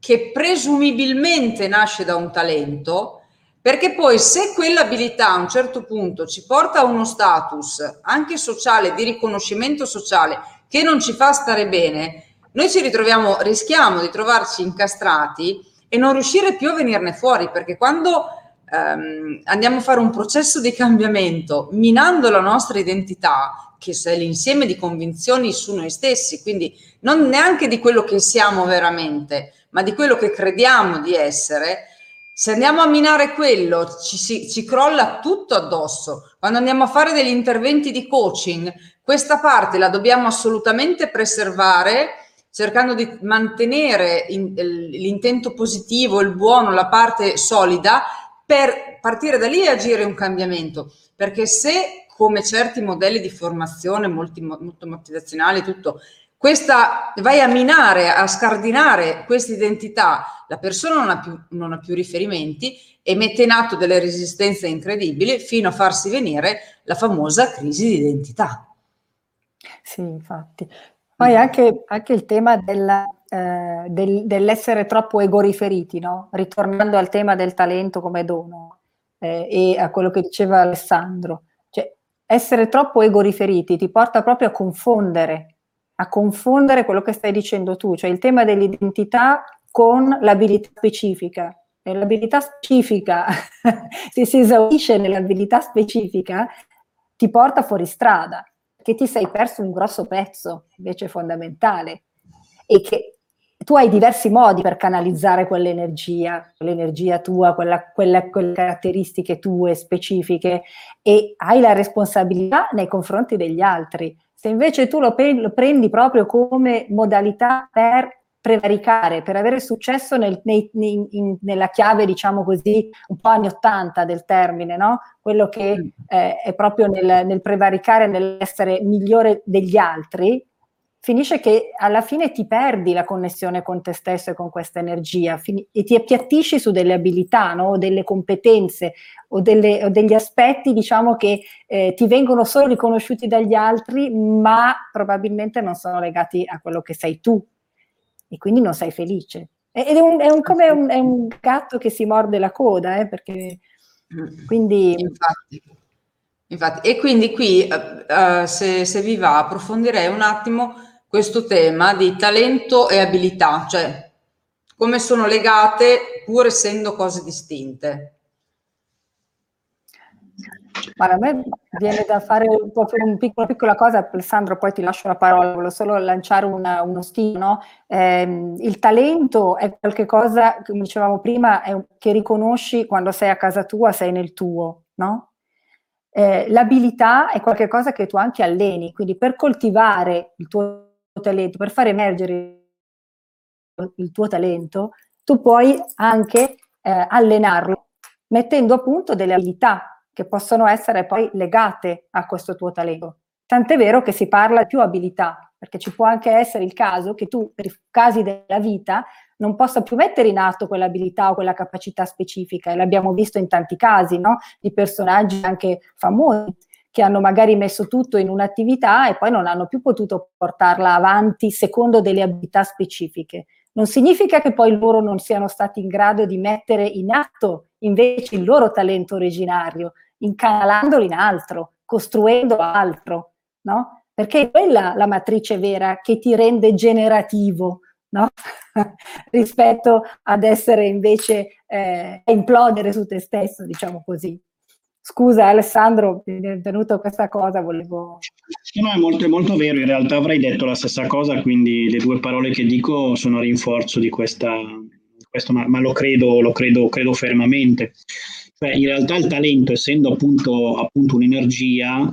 che presumibilmente nasce da un talento, perché poi se quell'abilità a un certo punto ci porta a uno status anche sociale, di riconoscimento sociale, che non ci fa stare bene, noi ci ritroviamo, rischiamo di trovarci incastrati e non riuscire più a venirne fuori, perché quando ehm, andiamo a fare un processo di cambiamento minando la nostra identità, che è l'insieme di convinzioni su noi stessi, quindi non neanche di quello che siamo veramente, ma di quello che crediamo di essere, se andiamo a minare quello ci, si, ci crolla tutto addosso. Quando andiamo a fare degli interventi di coaching, questa parte la dobbiamo assolutamente preservare cercando di mantenere in, l'intento positivo, il buono, la parte solida per partire da lì e agire un cambiamento. Perché se, come certi modelli di formazione molti, molto motivazionali, tutto, questa, vai a minare, a scardinare questa identità, la persona non ha, più, non ha più riferimenti e mette in atto delle resistenze incredibili fino a farsi venire la famosa crisi di identità. Sì, infatti. Poi anche, anche il tema della, eh, del, dell'essere troppo egoriferiti, no? ritornando al tema del talento come dono eh, e a quello che diceva Alessandro. Cioè, essere troppo egoriferiti ti porta proprio a confondere a confondere quello che stai dicendo tu, cioè il tema dell'identità con l'abilità specifica. E l'abilità specifica, se si esaurisce nell'abilità specifica, ti porta fuori strada, che ti sei perso un grosso pezzo, invece fondamentale, e che tu hai diversi modi per canalizzare quell'energia, l'energia tua, quella, quella, quelle caratteristiche tue specifiche, e hai la responsabilità nei confronti degli altri se invece tu lo, pre- lo prendi proprio come modalità per prevaricare, per avere successo nel, nei, in, in, nella chiave, diciamo così, un po' anni 80 del termine, no? Quello che mm. eh, è proprio nel, nel prevaricare, nell'essere migliore degli altri, finisce che alla fine ti perdi la connessione con te stesso e con questa energia fin- e ti appiattisci su delle abilità no? o delle competenze o, delle, o, degli aspetti diciamo che eh, ti vengono solo riconosciuti dagli altri ma probabilmente non sono legati a quello che sei tu. E quindi non sei felice. Ed è, un, è un, come un, è un gatto che si morde la coda eh, perché quindi infatti. Infatti, e quindi qui, uh, se, se, vi va, approfondirei un attimo questo tema di talento e abilità, cioè come sono legate pur essendo cose distinte. Ma a me viene da fare un una piccola, piccola cosa, Alessandro, poi ti lascio la parola, volevo solo lanciare una, uno stile. No? Eh, il talento è qualcosa, come dicevamo prima, è, che riconosci quando sei a casa tua, sei nel tuo, no? Eh, l'abilità è qualcosa che tu anche alleni, quindi per coltivare il tuo talento, per far emergere il tuo talento, tu puoi anche eh, allenarlo mettendo a punto delle abilità che possono essere poi legate a questo tuo talento. Tant'è vero che si parla di più abilità, perché ci può anche essere il caso che tu, per i casi della vita, non possa più mettere in atto quell'abilità o quella capacità specifica. E l'abbiamo visto in tanti casi, no? Di personaggi anche famosi che hanno magari messo tutto in un'attività e poi non hanno più potuto portarla avanti secondo delle abilità specifiche. Non significa che poi loro non siano stati in grado di mettere in atto invece il loro talento originario, incanalandolo in altro, costruendo altro, no? Perché è quella la matrice vera che ti rende generativo, no? rispetto ad essere invece eh, implodere su te stesso, diciamo così. Scusa Alessandro, mi è venuta questa cosa, volevo... No, è molto, molto vero, in realtà avrei detto la stessa cosa, quindi le due parole che dico sono a rinforzo di questa, questo, ma, ma, lo, credo, lo credo, credo fermamente. Cioè, in realtà il talento, essendo appunto, appunto un'energia,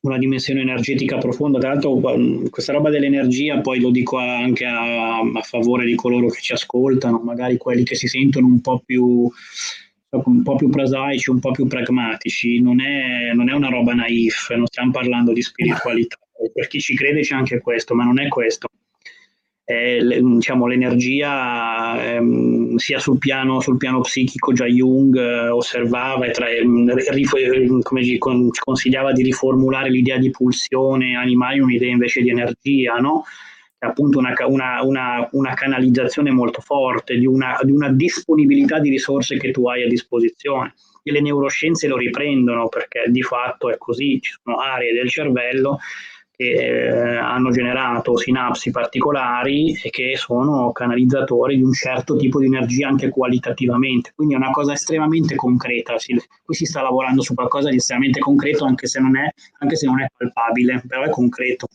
una dimensione energetica profonda. Tra l'altro, questa roba dell'energia, poi lo dico anche a, a, favore di coloro che ci ascoltano, magari quelli che si sentono un po' più un po' più prosaici, un po' più pragmatici, non è, non è una roba naif, non stiamo parlando di spiritualità. Per chi ci crede c'è anche questo, ma non è questo. È, diciamo, l'energia ehm, sia sul piano, sul piano, psichico già Jung eh, osservava e tra, ehm, rif- come ci consigliava di riformulare l'idea di pulsione animale un'idea invece di energia, no? Appunto una, una, una, una canalizzazione molto forte, di una, di una disponibilità di risorse che tu hai a disposizione. E le neuroscienze lo riprendono perché di fatto è così, ci sono aree del cervello che eh, hanno generato sinapsi particolari e che sono canalizzatori di un certo tipo di energia anche qualitativamente. Quindi è una cosa estremamente concreta. Si, qui si sta lavorando su qualcosa di estremamente concreto, anche se non è, anche se non è palpabile, però è concreto.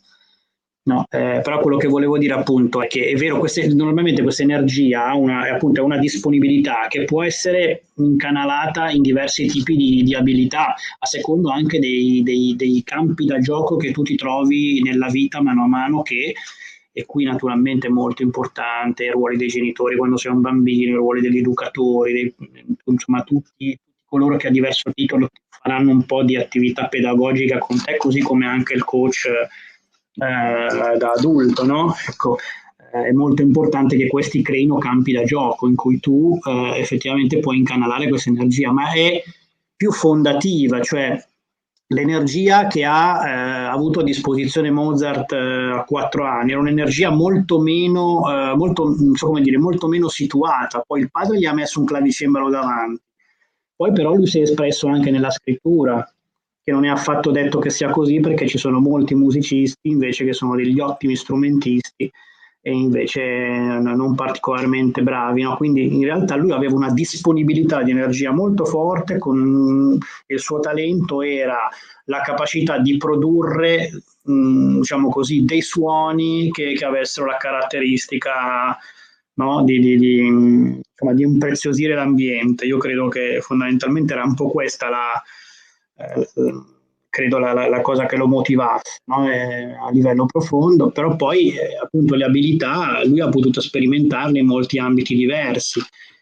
No, eh, però quello che volevo dire appunto è che è vero, queste, normalmente questa energia ha una, appunto, una disponibilità che può essere incanalata in diversi tipi di, di abilità, a secondo anche dei, dei, dei, campi da gioco che tu ti trovi nella vita mano a mano che, e qui naturalmente è molto importante, i ruoli dei genitori quando sei un bambino, i ruoli degli educatori, dei, insomma tutti coloro che a diverso titolo faranno un po' di attività pedagogica con te, così come anche il coach eh, da adulto, no? Ecco, eh, è molto importante che questi creino campi da gioco in cui tu eh, effettivamente puoi incanalare questa energia, ma è più fondativa, cioè l'energia che ha eh, avuto a disposizione Mozart eh, a quattro anni era un'energia molto meno, eh, molto, so dire, molto meno situata, poi il padre gli ha messo un clavicembalo davanti, poi però lui si è espresso anche nella scrittura, che non è affatto detto che sia così perché ci sono molti musicisti invece che sono degli ottimi strumentisti e invece non particolarmente bravi. No? Quindi in realtà lui aveva una disponibilità di energia molto forte, con il suo talento era la capacità di produrre mh, diciamo così, dei suoni che, che avessero la caratteristica no? di, di, di, insomma, di impreziosire l'ambiente. Io credo che fondamentalmente era un po' questa la, eh, credo la, la, la, cosa che lo motivasse no? eh, a livello profondo, però poi eh, appunto le abilità lui ha potuto sperimentarle in molti ambiti diversi.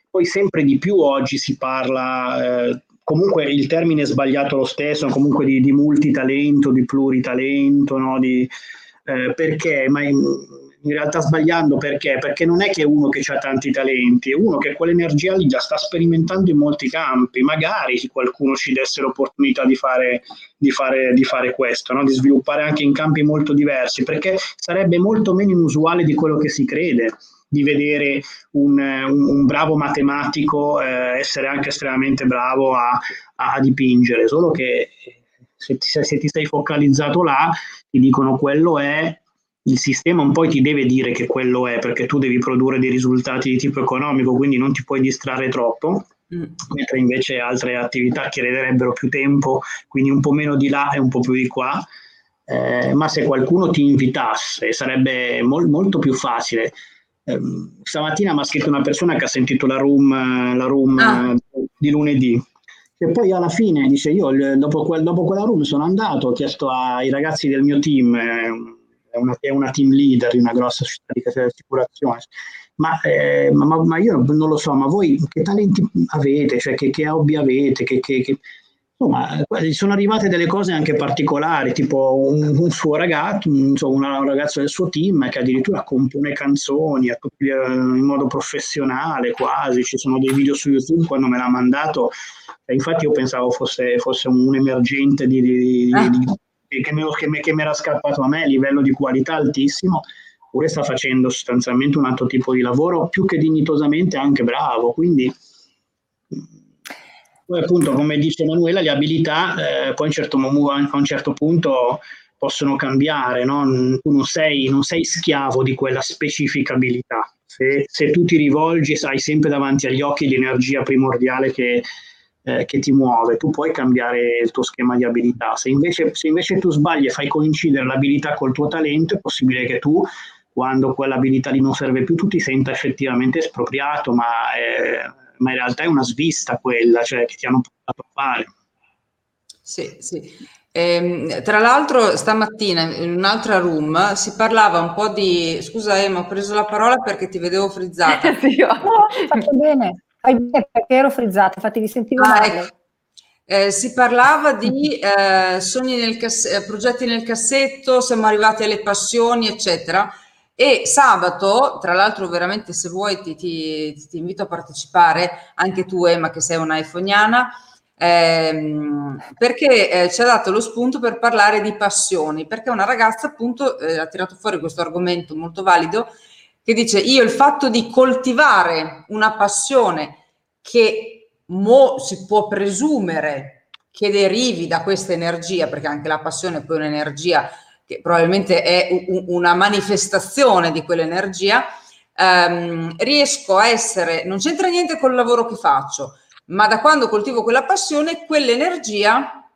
Poi sempre di più oggi si parla, eh, comunque il termine è sbagliato lo stesso, comunque di, di multitalento, di pluritalento, no? di, eh, perché? Ma in, in realtà sbagliando perché? Perché non è che uno che ha tanti talenti, è uno che quell'energia lì la sta sperimentando in molti campi, magari qualcuno ci desse l'opportunità di fare, di fare, di fare questo, no? di sviluppare anche in campi molto diversi, perché sarebbe molto meno inusuale di quello che si crede di vedere un, un, un bravo matematico eh, essere anche estremamente bravo a, a, dipingere, solo che se ti, se ti sei focalizzato là, ti dicono quello è il sistema un po' ti deve dire che quello è, perché tu devi produrre dei risultati di tipo economico, quindi non ti puoi distrarre troppo, mm. mentre invece altre attività chiederebbero più tempo, quindi un po' meno di là e un po' più di qua. Eh, ma se qualcuno ti invitasse sarebbe mol- molto più facile. Eh, stamattina mi ha scritto una persona che ha sentito la room, la room ah. di lunedì e poi alla fine dice io dopo, quel, dopo, quella room sono andato, ho chiesto ai ragazzi del mio team, eh, è una, è una team leader di una grossa società di assicurazione. Ma, eh, ma, ma, io non lo so, ma voi che talenti avete, cioè che, che hobby avete, che, che, che... Insomma, sono arrivate delle cose anche particolari, tipo un, un suo ragazzo, insomma, un ragazzo del suo team che addirittura compone canzoni in modo professionale quasi, ci sono dei video su YouTube quando me l'ha mandato, infatti io pensavo fosse, fosse un emergente di, di, ah. di che, mi, che, che mi era scappato a me livello di qualità altissimo, oppure sta facendo sostanzialmente un altro tipo di lavoro più che dignitosamente anche bravo. Quindi, poi appunto, come dice Emanuela, le abilità eh, poi a un, certo, a un certo punto possono cambiare, no? tu non sei, non sei, schiavo di quella specifica abilità. Se, se tu ti rivolgi, hai sempre davanti agli occhi l'energia primordiale che, eh, che ti muove, tu puoi cambiare il tuo schema di abilità. Se invece, se invece tu sbagli e fai coincidere l'abilità col tuo talento, è possibile che tu, quando quell'abilità lì non serve più, tu ti senta effettivamente espropriato, ma, è, ma in realtà è una svista quella, cioè che ti hanno portato a fare. Sì, sì. Eh, tra l'altro stamattina in un'altra room si parlava un po' di... Scusa Emma, ho preso la parola perché ti vedevo frizzata. sì, io... no, fatto bene. Perché ero frizzata, infatti vi sentivo ah, male. Ecco. Eh, si parlava di eh, sogni nel cass- eh, progetti nel cassetto, siamo arrivati alle passioni, eccetera. E sabato, tra l'altro, veramente se vuoi ti, ti, ti invito a partecipare, anche tu, Emma, che sei un'iPhoniana, ehm, perché eh, ci ha dato lo spunto per parlare di passioni, perché una ragazza appunto eh, ha tirato fuori questo argomento molto valido che dice io il fatto di coltivare una passione che mo si può presumere che derivi da questa energia, perché anche la passione è poi un'energia che probabilmente è un, una manifestazione di quell'energia, ehm, riesco a essere, non c'entra niente col lavoro che faccio, ma da quando coltivo quella passione, quell'energia,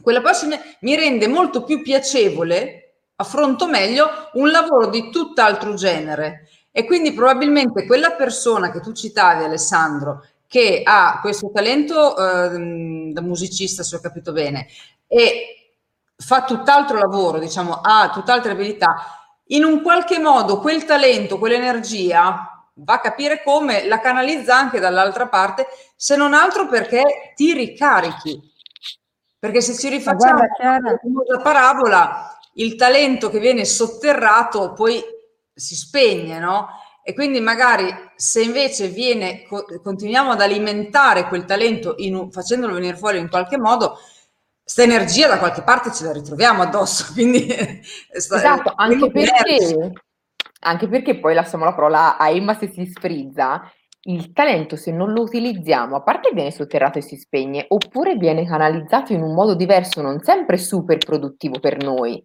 quella passione mi rende molto più piacevole affronto meglio un lavoro di tutt'altro genere. E quindi probabilmente quella persona che tu citavi, Alessandro, che ha questo talento eh, da musicista, se ho capito bene, e fa tutt'altro lavoro, diciamo, ha tutt'altre abilità, in un qualche modo quel talento, quell'energia va a capire come la canalizza anche dall'altra parte, se non altro perché ti ricarichi. Perché se ci rifacciamo la parabola, il talento che viene sotterrato poi si spegne, no? E quindi magari se invece viene, continuiamo ad alimentare quel talento in, facendolo venire fuori in qualche modo, questa energia da qualche parte ce la ritroviamo addosso. Quindi, esatto, anche perché, anche perché poi lasciamo la parola a Emma se si sfrizza. Il talento, se non lo utilizziamo, a parte viene sotterrato e si spegne, oppure viene canalizzato in un modo diverso, non sempre super produttivo per noi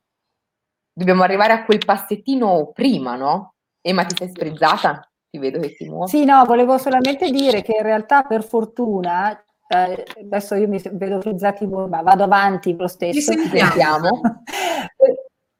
dobbiamo arrivare a quel passettino prima, no? Emma, ti sei sfrizzata? Ti vedo che ti muovi. Sì, no, volevo solamente dire che in realtà per fortuna, eh, adesso io mi vedo frizzati, ma vado avanti lo stesso. Ci sentiamo.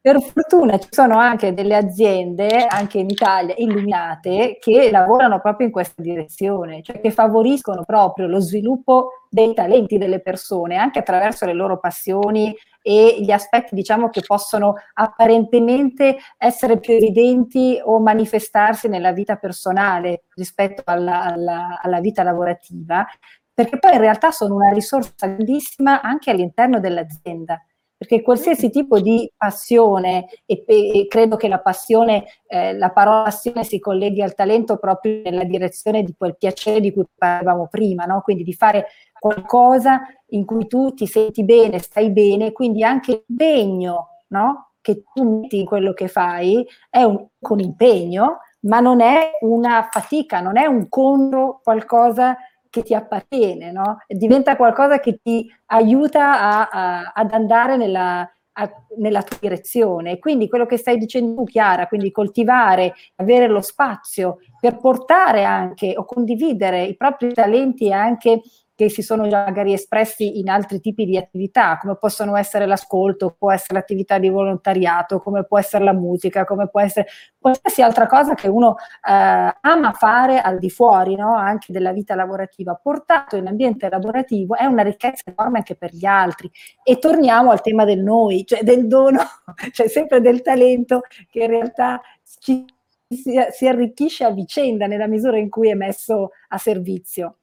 Per fortuna ci sono anche delle aziende, anche in Italia, illuminate, che lavorano proprio in questa direzione, cioè che favoriscono proprio lo sviluppo dei talenti delle persone, anche attraverso le loro passioni e gli aspetti, diciamo, che possono apparentemente essere più evidenti o manifestarsi nella vita personale rispetto alla, alla, alla vita lavorativa, perché poi in realtà sono una risorsa grandissima anche all'interno dell'azienda perché qualsiasi tipo di passione, e, e credo che la passione, eh, la parola passione si colleghi al talento proprio nella direzione di quel piacere di cui parlavamo prima, no? quindi di fare qualcosa in cui tu ti senti bene, stai bene, quindi anche l'impegno no? che tu metti in quello che fai è un, con impegno, ma non è una fatica, non è un contro qualcosa che ti appartiene, no? diventa qualcosa che ti aiuta a, a, ad andare nella, a, nella tua direzione. Quindi quello che stai dicendo tu, Chiara, quindi coltivare, avere lo spazio per portare anche o condividere i propri talenti anche che si sono magari espressi in altri tipi di attività, come possono essere l'ascolto, può essere l'attività di volontariato, come può essere la musica, come può essere qualsiasi altra cosa che uno eh, ama fare al di fuori no? anche della vita lavorativa, portato in ambiente lavorativo è una ricchezza enorme anche per gli altri. E torniamo al tema del noi, cioè del dono, cioè sempre del talento che in realtà ci, si, si arricchisce a vicenda nella misura in cui è messo a servizio.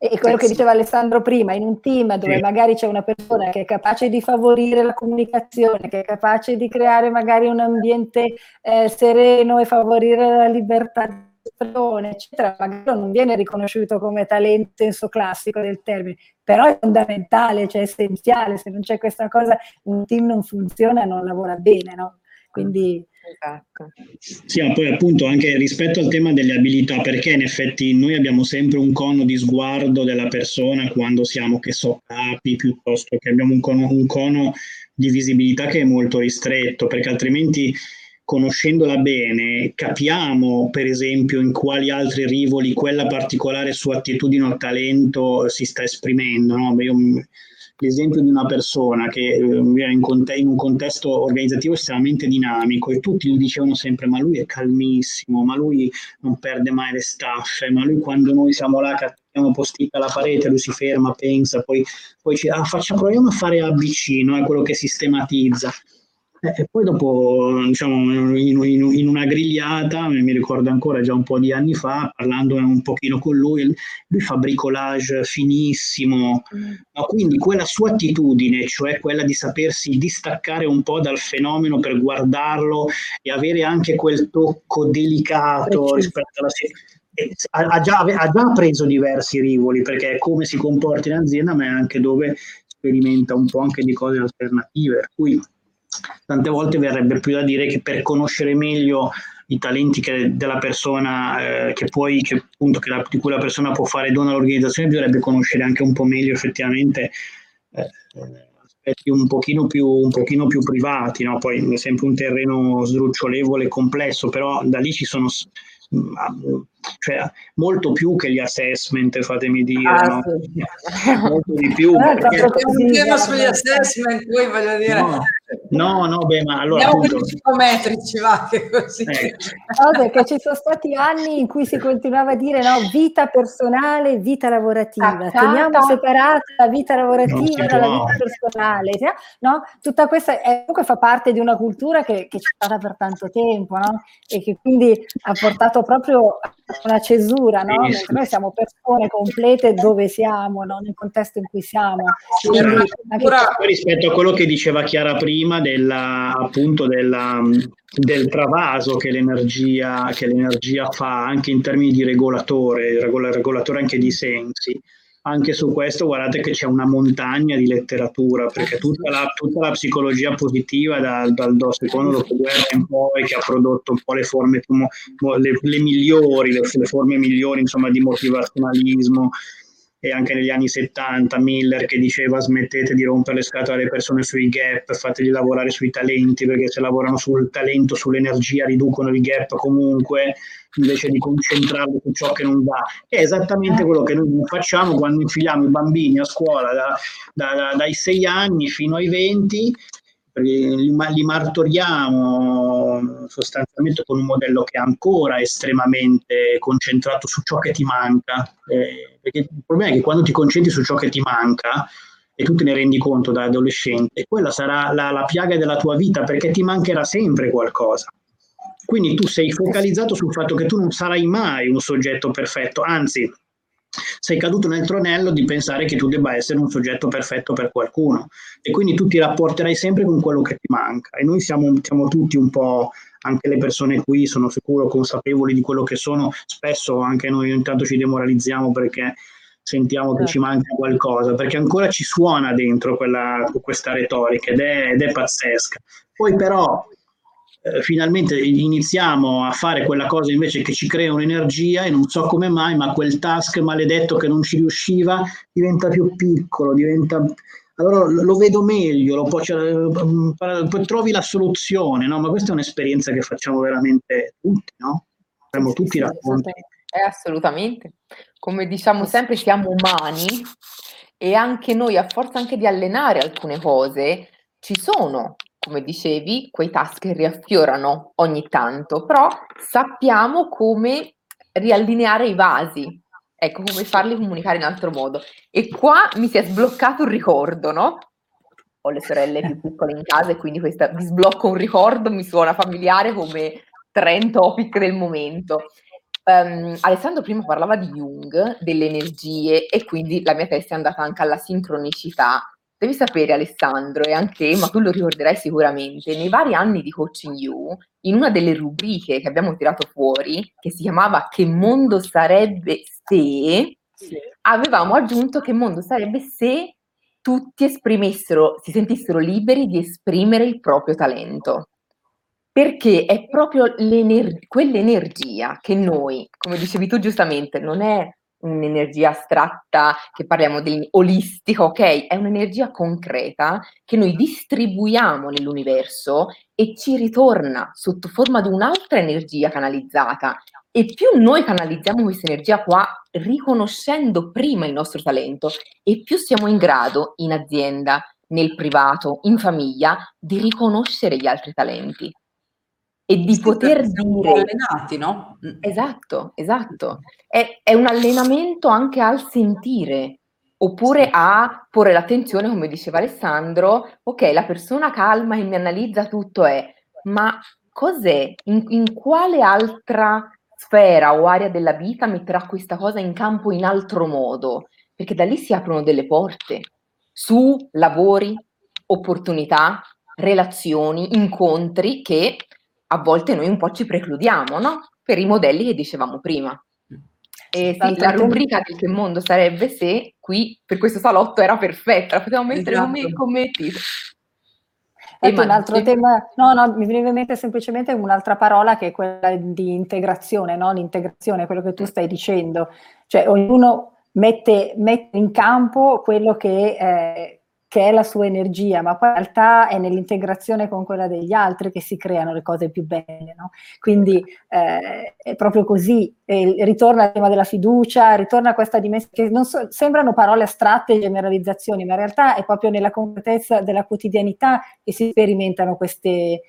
E quello che diceva Alessandro prima, in un team dove sì. magari c'è una persona che è capace di favorire la comunicazione, che è capace di creare magari un ambiente eh, sereno e favorire la libertà di espressione, eccetera, magari non viene riconosciuto come talento in senso classico del termine, però è fondamentale, cioè essenziale, se non c'è questa cosa un team non funziona, non lavora bene, no? Quindi Esatto. Sì, ma poi appunto anche rispetto al tema delle abilità, perché in effetti noi abbiamo sempre un cono di sguardo della persona quando siamo, che so, capi, piuttosto che abbiamo un cono, un cono di visibilità che è molto ristretto, perché altrimenti conoscendola bene, capiamo per esempio in quali altri rivoli quella particolare sua attitudine o talento si sta esprimendo. No? Io l'esempio di una persona che eh, in, conte- in, un contesto organizzativo estremamente dinamico e tutti gli dicevano sempre ma lui è calmissimo, ma lui non perde mai le staffe, ma lui quando noi siamo là che abbiamo postita alla parete, lui si ferma, pensa, poi, poi ci, ah, faccia, proviamo a fare ABC, no? è quello che sistematizza. Eh, e poi dopo, diciamo, in, in, in, una grigliata, mi ricordo ancora già un po' di anni fa, parlando un pochino con lui, lui fa bricolage finissimo, mm. no, quindi quella sua attitudine, cioè quella di sapersi distaccare un po' dal fenomeno per guardarlo e avere anche quel tocco delicato Preciso. rispetto alla ha, ha, già, ha già preso diversi rivoli perché è come si comporta in azienda, ma è anche dove sperimenta un po' anche di cose alternative. Per cui tante volte verrebbe più da dire che per conoscere meglio i talenti che, della persona eh, che poi, che, appunto, che la, di cui la persona può fare dono all'organizzazione, bisognerebbe conoscere anche un po' meglio effettivamente eh, aspetti un pochino più, un pochino più privati, no? poi è sempre un terreno sdrucciolevole e complesso, però da lì ci sono cioè, molto più che gli assessment, fatemi dire, ah, no? sì. molto di più. Perché... Un tema sugli assessment, poi voglio dire. No, no, no beh, ma allora. Andiamo appunto... psicometrici, va, che così. Eh. No, perché ci sono stati anni in cui si continuava a dire no, vita personale, vita lavorativa. Taccata. Teniamo separata la vita lavorativa dalla vita personale. No? Tutta questa è, comunque fa parte di una cultura che, che c'è stata per tanto tempo, no? E che quindi ha portato proprio una cesura, no? noi siamo persone complete dove siamo, no? nel contesto in cui siamo. Quindi, anche... Rispetto a quello che diceva Chiara prima della, appunto della, del travaso che l'energia, che l'energia fa anche in termini di regolatore, regolatore anche di sensi anche su questo guardate che c'è una montagna di letteratura, perché tutta la, tutta la psicologia positiva dal, dal secondo dopoguerra in poi che ha prodotto un po' le forme, le, le migliori, le, le, forme migliori insomma, di motivazionalismo, e anche negli anni 70 Miller che diceva smettete di rompere le scatole alle persone sui gap, fateli lavorare sui talenti perché se lavorano sul talento, sull'energia riducono il gap comunque invece di concentrarlo su ciò che non va. È esattamente quello che noi facciamo quando infiliamo i bambini a scuola da, da, da, dai 6 anni fino ai 20 li, li martoriamo sostanzialmente con un modello che è ancora estremamente concentrato su ciò che ti manca. Eh, perché il problema è che quando ti concentri su ciò che ti manca, e tu te ne rendi conto da adolescente, quella sarà la, la piaga della tua vita perché ti mancherà sempre qualcosa. Quindi tu sei focalizzato sul fatto che tu non sarai mai un soggetto perfetto, anzi sei caduto nel tronello di pensare che tu debba essere un soggetto perfetto per qualcuno. E quindi tu ti rapporterai sempre con quello che ti manca. E noi siamo, siamo tutti un po' anche le persone qui sono sicuro consapevoli di quello che sono. Spesso anche noi intanto ci demoralizziamo perché sentiamo che ci manca qualcosa perché ancora ci suona dentro quella, questa retorica ed è, ed è pazzesca. Poi però eh, finalmente iniziamo a fare quella cosa invece che ci crea un'energia e non so come mai, ma quel task maledetto che non ci riusciva diventa più piccolo, diventa allora lo vedo meglio, lo può, cioè, poi trovi la soluzione, no? Ma questa è un'esperienza che facciamo veramente tutti, no? Faremo tutti racconti. Eh, assolutamente. Come diciamo sempre, siamo umani e anche noi, a forza anche di allenare alcune cose, ci sono, come dicevi, quei task riaffiorano ogni tanto, però sappiamo come riallineare i vasi, ecco, come farli comunicare in altro modo. E qua mi si è sbloccato un ricordo, no? Ho le sorelle più piccole in casa e quindi questa mi sblocco un ricordo, mi suona familiare come trend topic del momento. Um, Alessandro prima parlava di Jung, delle energie e quindi la mia testa è andata anche alla sincronicità. Devi sapere Alessandro e anche, ma tu lo ricorderai sicuramente, nei vari anni di Coaching You, in una delle rubriche che abbiamo tirato fuori, che si chiamava Che mondo sarebbe se, sì. avevamo aggiunto che mondo sarebbe se tutti esprimessero, si sentissero liberi di esprimere il proprio talento perché è proprio quell'energia che noi, come dicevi tu giustamente, non è un'energia astratta che parliamo di olistica, ok? È un'energia concreta che noi distribuiamo nell'universo e ci ritorna sotto forma di un'altra energia canalizzata. E più noi canalizziamo questa energia qua, riconoscendo prima il nostro talento, e più siamo in grado in azienda, nel privato, in famiglia, di riconoscere gli altri talenti e di sì, poter dire... allenati, no? Mm. Esatto, esatto. È, è, un allenamento anche al sentire, oppure a porre l'attenzione, come diceva Alessandro, ok, la persona calma che mi analizza tutto è, ma cos'è? In, in quale altra sfera o area della vita metterà questa cosa in campo in altro modo? Perché da lì si aprono delle porte su lavori, opportunità, relazioni, incontri che a volte noi un po' ci precludiamo, no? Per i modelli che dicevamo prima. E sì, la rubrica del che mondo sarebbe se qui per questo salotto era perfetta, la potevamo mettere esatto. come, come titolo. Ecco, un altro tema, no, no, mi viene in mente semplicemente un'altra parola che è quella di integrazione, no? L'integrazione, quello che tu stai dicendo. Cioè, ognuno mette, mette in campo quello che eh, che è la sua energia, ma poi in realtà è nell'integrazione con quella degli altri che si creano le cose più belle. No? Quindi eh, è proprio così, e ritorna al tema della fiducia, ritorna questa dimensione, che so, sembrano parole astratte e generalizzazioni, ma in realtà è proprio nella concretezza della quotidianità che si sperimentano queste,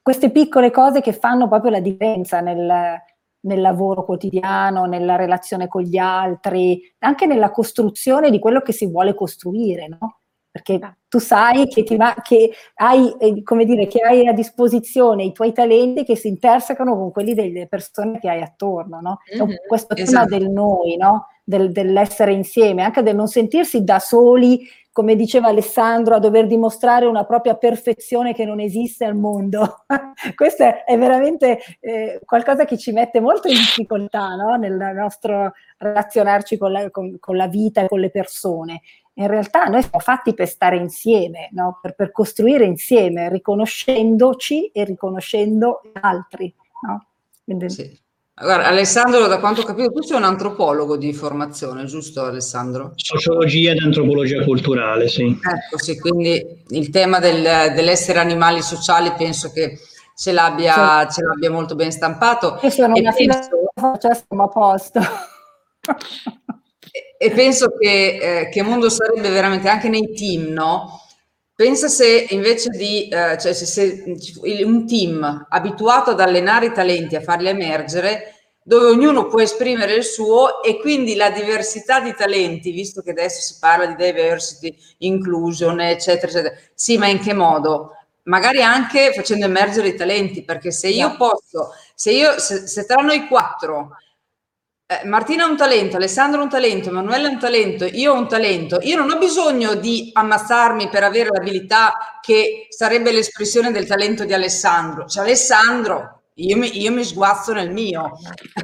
queste piccole cose che fanno proprio la differenza nel, nel lavoro quotidiano, nella relazione con gli altri, anche nella costruzione di quello che si vuole costruire, no? Perché tu sai che, va, che, hai, eh, come dire, che hai a disposizione i tuoi talenti che si intersecano con quelli delle persone che hai attorno, no? Mm-hmm, questo esatto. tema del noi, no? del, dell'essere insieme, anche del non sentirsi da soli, come diceva Alessandro, a dover dimostrare una propria perfezione che non esiste al mondo. Questo è veramente eh, qualcosa che ci mette molto in difficoltà no? nel nostro relazionarci con la, con, con la vita e con le persone in realtà noi siamo fatti per stare insieme, no? per, per, costruire insieme, riconoscendoci e riconoscendo gli altri. No? Quindi... Sì. Guarda, Alessandro, da quanto ho capito, tu sei un antropologo di formazione, giusto Alessandro? Sociologia ed antropologia culturale, sì. Ecco, sì, quindi il tema del, dell'essere animali sociali penso che ce l'abbia, sì. ce l'abbia molto ben stampato. Io sono e una penso... fila, siamo a posto. e penso che, eh, che mondo sarebbe veramente anche nei team, no? Pensa se invece di, eh, cioè se, se, un team abituato ad allenare i talenti, a farli emergere, dove ognuno può esprimere il suo e quindi la diversità di talenti, visto che adesso si parla di diversity, inclusion, eccetera, eccetera. Sì, ma in che modo? Magari anche facendo emergere i talenti, perché se io posso, se, io, se, se tra noi quattro eh, Martina ha un talento, Alessandro ha un talento, Emanuele ha un talento, io ho un talento. Io non ho bisogno di ammazzarmi per avere l'abilità che sarebbe l'espressione del talento di Alessandro. Cioè, Alessandro, io mi, io mi sguazzo nel mio.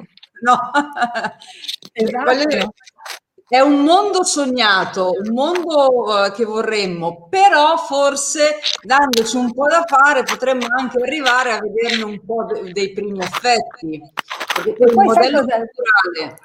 no. Esatto. È un mondo sognato, un mondo uh, che vorremmo, però forse dandoci un po' da fare potremmo anche arrivare a vederne un po' de- dei primi effetti. Perché il modello culturale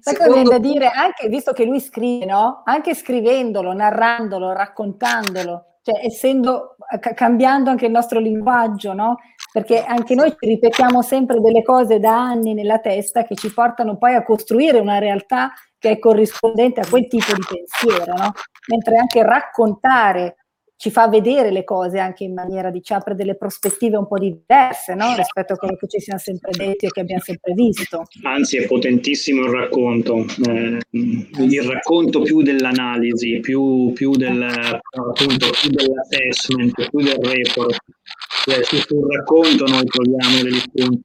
Sai cosa viene da dire? Anche visto che lui scrive, no? Anche scrivendolo, narrandolo, raccontandolo, cioè essendo, cambiando anche il nostro linguaggio, no? Perché anche noi ci ripetiamo sempre delle cose da anni nella testa che ci portano poi a costruire una realtà che è corrispondente a quel tipo di pensiero, no? Mentre anche raccontare ci fa vedere le cose anche in maniera di ci apre delle prospettive un po' diverse no? rispetto a quello che ci siamo sempre detti e che abbiamo sempre visto. Anzi, è potentissimo il racconto, eh, il racconto più dell'analisi, più, più, del, appunto, più dell'assessment, più del report. Cioè, sul racconto noi troviamo degli spunti.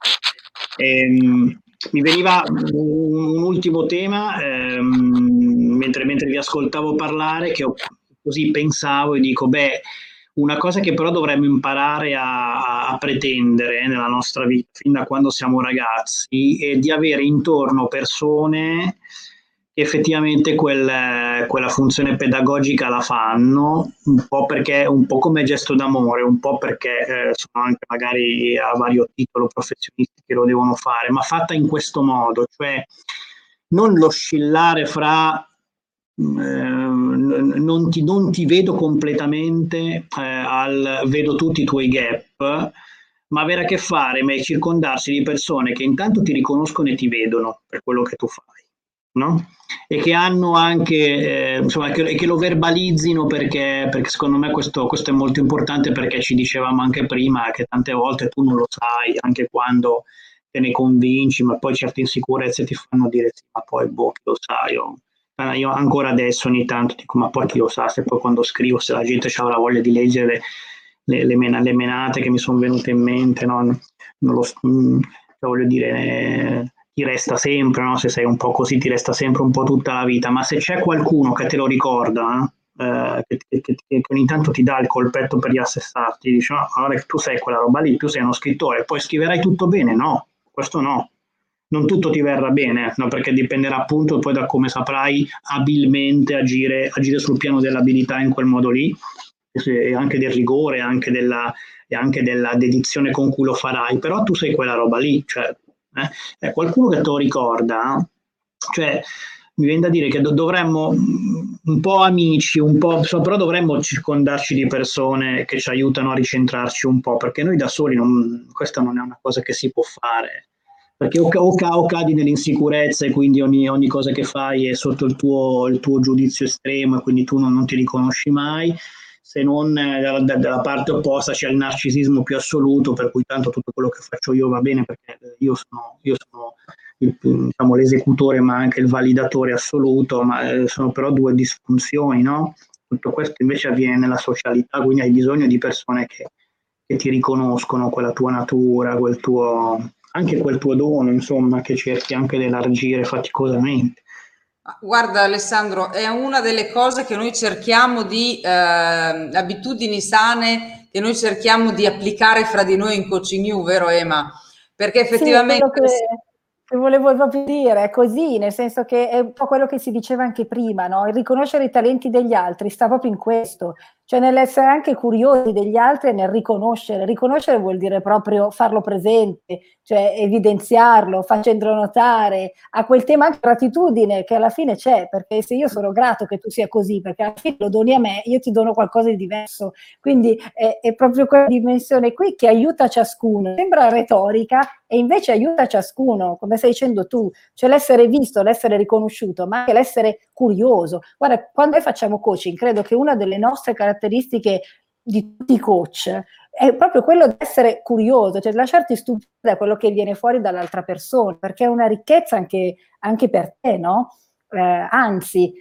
Ehm, mi veniva un ultimo tema ehm, mentre, mentre vi ascoltavo parlare che ho così pensavo e dico, beh, una cosa che però dovremmo imparare a, a, pretendere nella nostra vita, fin da quando siamo ragazzi, è di avere intorno persone che effettivamente quel, quella funzione pedagogica la fanno, un po' perché un po' come gesto d'amore, un po' perché eh, sono anche magari a vario titolo professionisti che lo devono fare, ma fatta in questo modo, cioè non l'oscillare fra Ehm, non, ti, non, ti, vedo completamente eh, al vedo tutti i tuoi gap, ma avere a che fare, ma circondarsi di persone che intanto ti riconoscono e ti vedono per quello che tu fai. No? E che hanno anche, eh, insomma, che, che, lo verbalizzino perché, perché secondo me questo, questo, è molto importante perché ci dicevamo anche prima che tante volte tu non lo sai, anche quando te ne convinci, ma poi certe insicurezze ti fanno dire sì, ma poi boh, lo sai, oh, eh, io ancora adesso ogni tanto dico, ma poi chi lo sa se poi quando scrivo, se la gente ha la voglia di leggere le, le, mena, le menate che mi sono venute in mente, no? non lo, mm, voglio dire, eh, ti resta sempre, no? se sei un po' così ti resta sempre un po' tutta la vita, ma se c'è qualcuno che te lo ricorda, eh, che, che, che, che, ogni tanto ti dà il colpetto per riassessarti, dice no, allora tu sei quella roba lì, tu sei uno scrittore, poi scriverai tutto bene, no, questo no, non tutto ti verrà bene, no? perché dipenderà appunto poi da come saprai abilmente agire, agire sul piano dell'abilità in quel modo lì, e anche del rigore, anche della, e anche della dedizione con cui lo farai, però tu sei quella roba lì, cioè, eh? qualcuno che te lo ricorda, cioè mi viene da dire che do- dovremmo un po' amici, un po', però dovremmo circondarci di persone che ci aiutano a ricentrarci un po', perché noi da soli non, questa non è una cosa che si può fare perché o, o, o cadi nell'insicurezza e quindi ogni, ogni, cosa che fai è sotto il tuo, il tuo giudizio estremo e quindi tu non, non ti riconosci mai, se non eh, dalla, dalla, parte opposta c'è il narcisismo più assoluto, per cui tanto tutto quello che faccio io va bene perché io sono, io sono il, diciamo, l'esecutore ma anche il validatore assoluto, ma eh, sono però due disfunzioni, no? Tutto questo invece avviene nella socialità, quindi hai bisogno di persone che, che ti riconoscono quella tua natura, quel tuo, anche quel tuo dono, insomma, che cerchi anche di elargire faticosamente. Guarda Alessandro, è una delle cose che noi cerchiamo di, eh, abitudini sane, che noi cerchiamo di applicare fra di noi in Coaching You, vero Ema? Perché effettivamente... Sì, che volevo proprio dire, è così, nel senso che è un po' quello che si diceva anche prima, no? il riconoscere i talenti degli altri sta proprio in questo, cioè nell'essere anche curiosi degli altri e nel riconoscere. Riconoscere vuol dire proprio farlo presente, cioè evidenziarlo, facendolo notare, a quel tema anche gratitudine che alla fine c'è, perché se io sono grato che tu sia così, perché alla fine lo doni a me, io ti dono qualcosa di diverso. Quindi è, è proprio quella dimensione qui che aiuta ciascuno. Sembra retorica e invece aiuta ciascuno, come stai dicendo tu, cioè l'essere visto, l'essere riconosciuto, ma anche l'essere curioso. Guarda, quando noi facciamo coaching, credo che una delle nostre caratteristiche di tutti i coach è proprio quello di essere curioso, cioè lasciarti stupire da quello che viene fuori dall'altra persona, perché è una ricchezza anche, anche per te, no? Eh, anzi,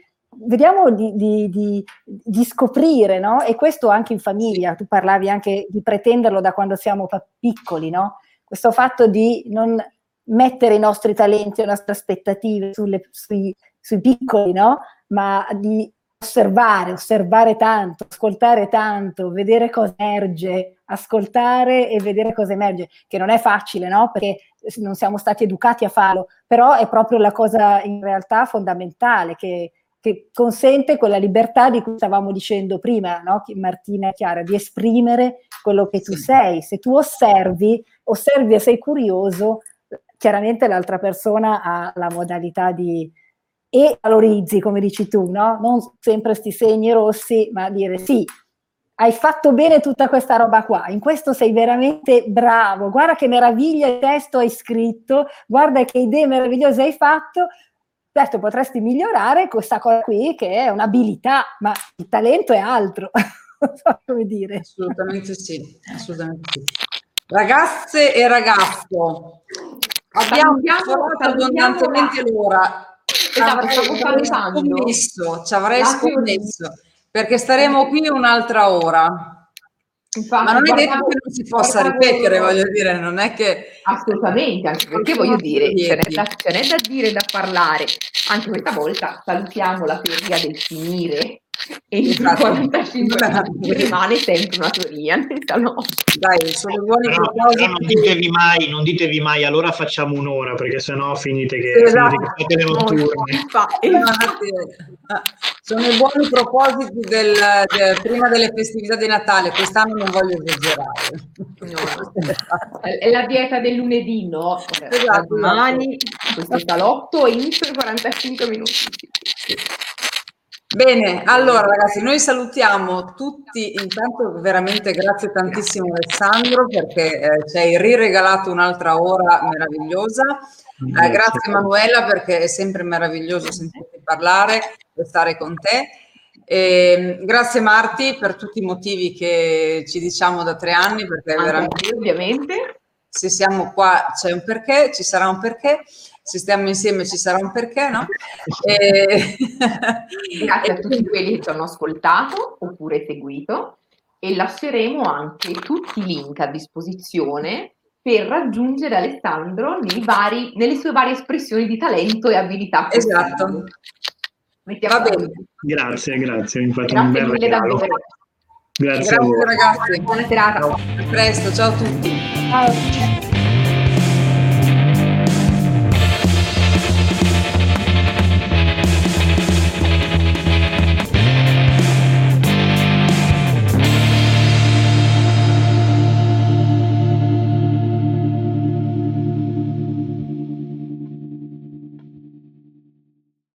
vediamo di, di, di, di, scoprire, no? E questo anche in famiglia, tu parlavi anche di pretenderlo da quando siamo piccoli, no? Questo fatto di non mettere i nostri talenti e le nostre aspettative sulle, sui, sui piccoli, no? Ma di osservare, osservare tanto, ascoltare tanto, vedere cosa emerge, ascoltare e vedere cosa emerge, che non è facile, no? Perché non siamo stati educati a farlo, però è proprio la cosa in realtà fondamentale che, che consente quella libertà di cui stavamo dicendo prima, no? Martina e Chiara, di esprimere quello che tu sei. Se tu osservi, osservi e sei curioso, chiaramente l'altra persona ha la modalità di e valorizzi, come dici tu, no? Non sempre sti segni rossi, ma dire sì, hai fatto bene tutta questa roba qua, in questo sei veramente bravo, guarda che meraviglia il testo hai scritto, guarda che idee meravigliose hai fatto, certo potresti migliorare questa cosa qui che è un'abilità, ma il talento è altro, non so come dire. Assolutamente sì, assolutamente sì. Ragazze e ragazzo, abbiamo sforato abbondantemente l'ora. Esatto, salutando. Scommesso, ci avrei scommesso, perché staremo qui un'altra ora. Infatti, Ma non è detto che non si possa ripetere, voglio dire, non è che... Assolutamente, anche perché voglio dire, ce n'è, da, ce n'è da dire, da parlare. Anche questa volta salutiamo la teoria del finire e in esatto. 45 minuti rimane sempre una teoria no? dai sono buoni però, però non ditevi mai non ditevi mai allora facciamo un'ora perché sennò finite che, esatto. finite che fate le notturne sono i buoni propositi del, de, prima delle festività di Natale quest'anno non voglio esagerare no. è la dieta del lunedì no? esatto, domani questo salotto entro 45 minuti Bene, allora ragazzi, noi salutiamo tutti, intanto veramente grazie tantissimo Alessandro perché eh, ci hai riregalato un'altra ora meravigliosa, eh, grazie. Emanuela perché è sempre meraviglioso sentirti parlare e stare con te. E, grazie Marti per tutti i motivi che ci diciamo da tre anni perché veramente ovviamente. se siamo qua c'è un perché, ci sarà un perché se stiamo insieme ci sarà un perché, no? E... Grazie a tutti quelli che ci hanno ascoltato oppure seguito e lasceremo anche tutti i link a disposizione per raggiungere Alessandro vari, nelle sue varie espressioni di talento e abilità. Esatto. Va bene. Grazie, grazie, mi fate un bel regalo. Grazie, grazie ragazzi. Buona serata. A presto, ciao a tutti. Ciao.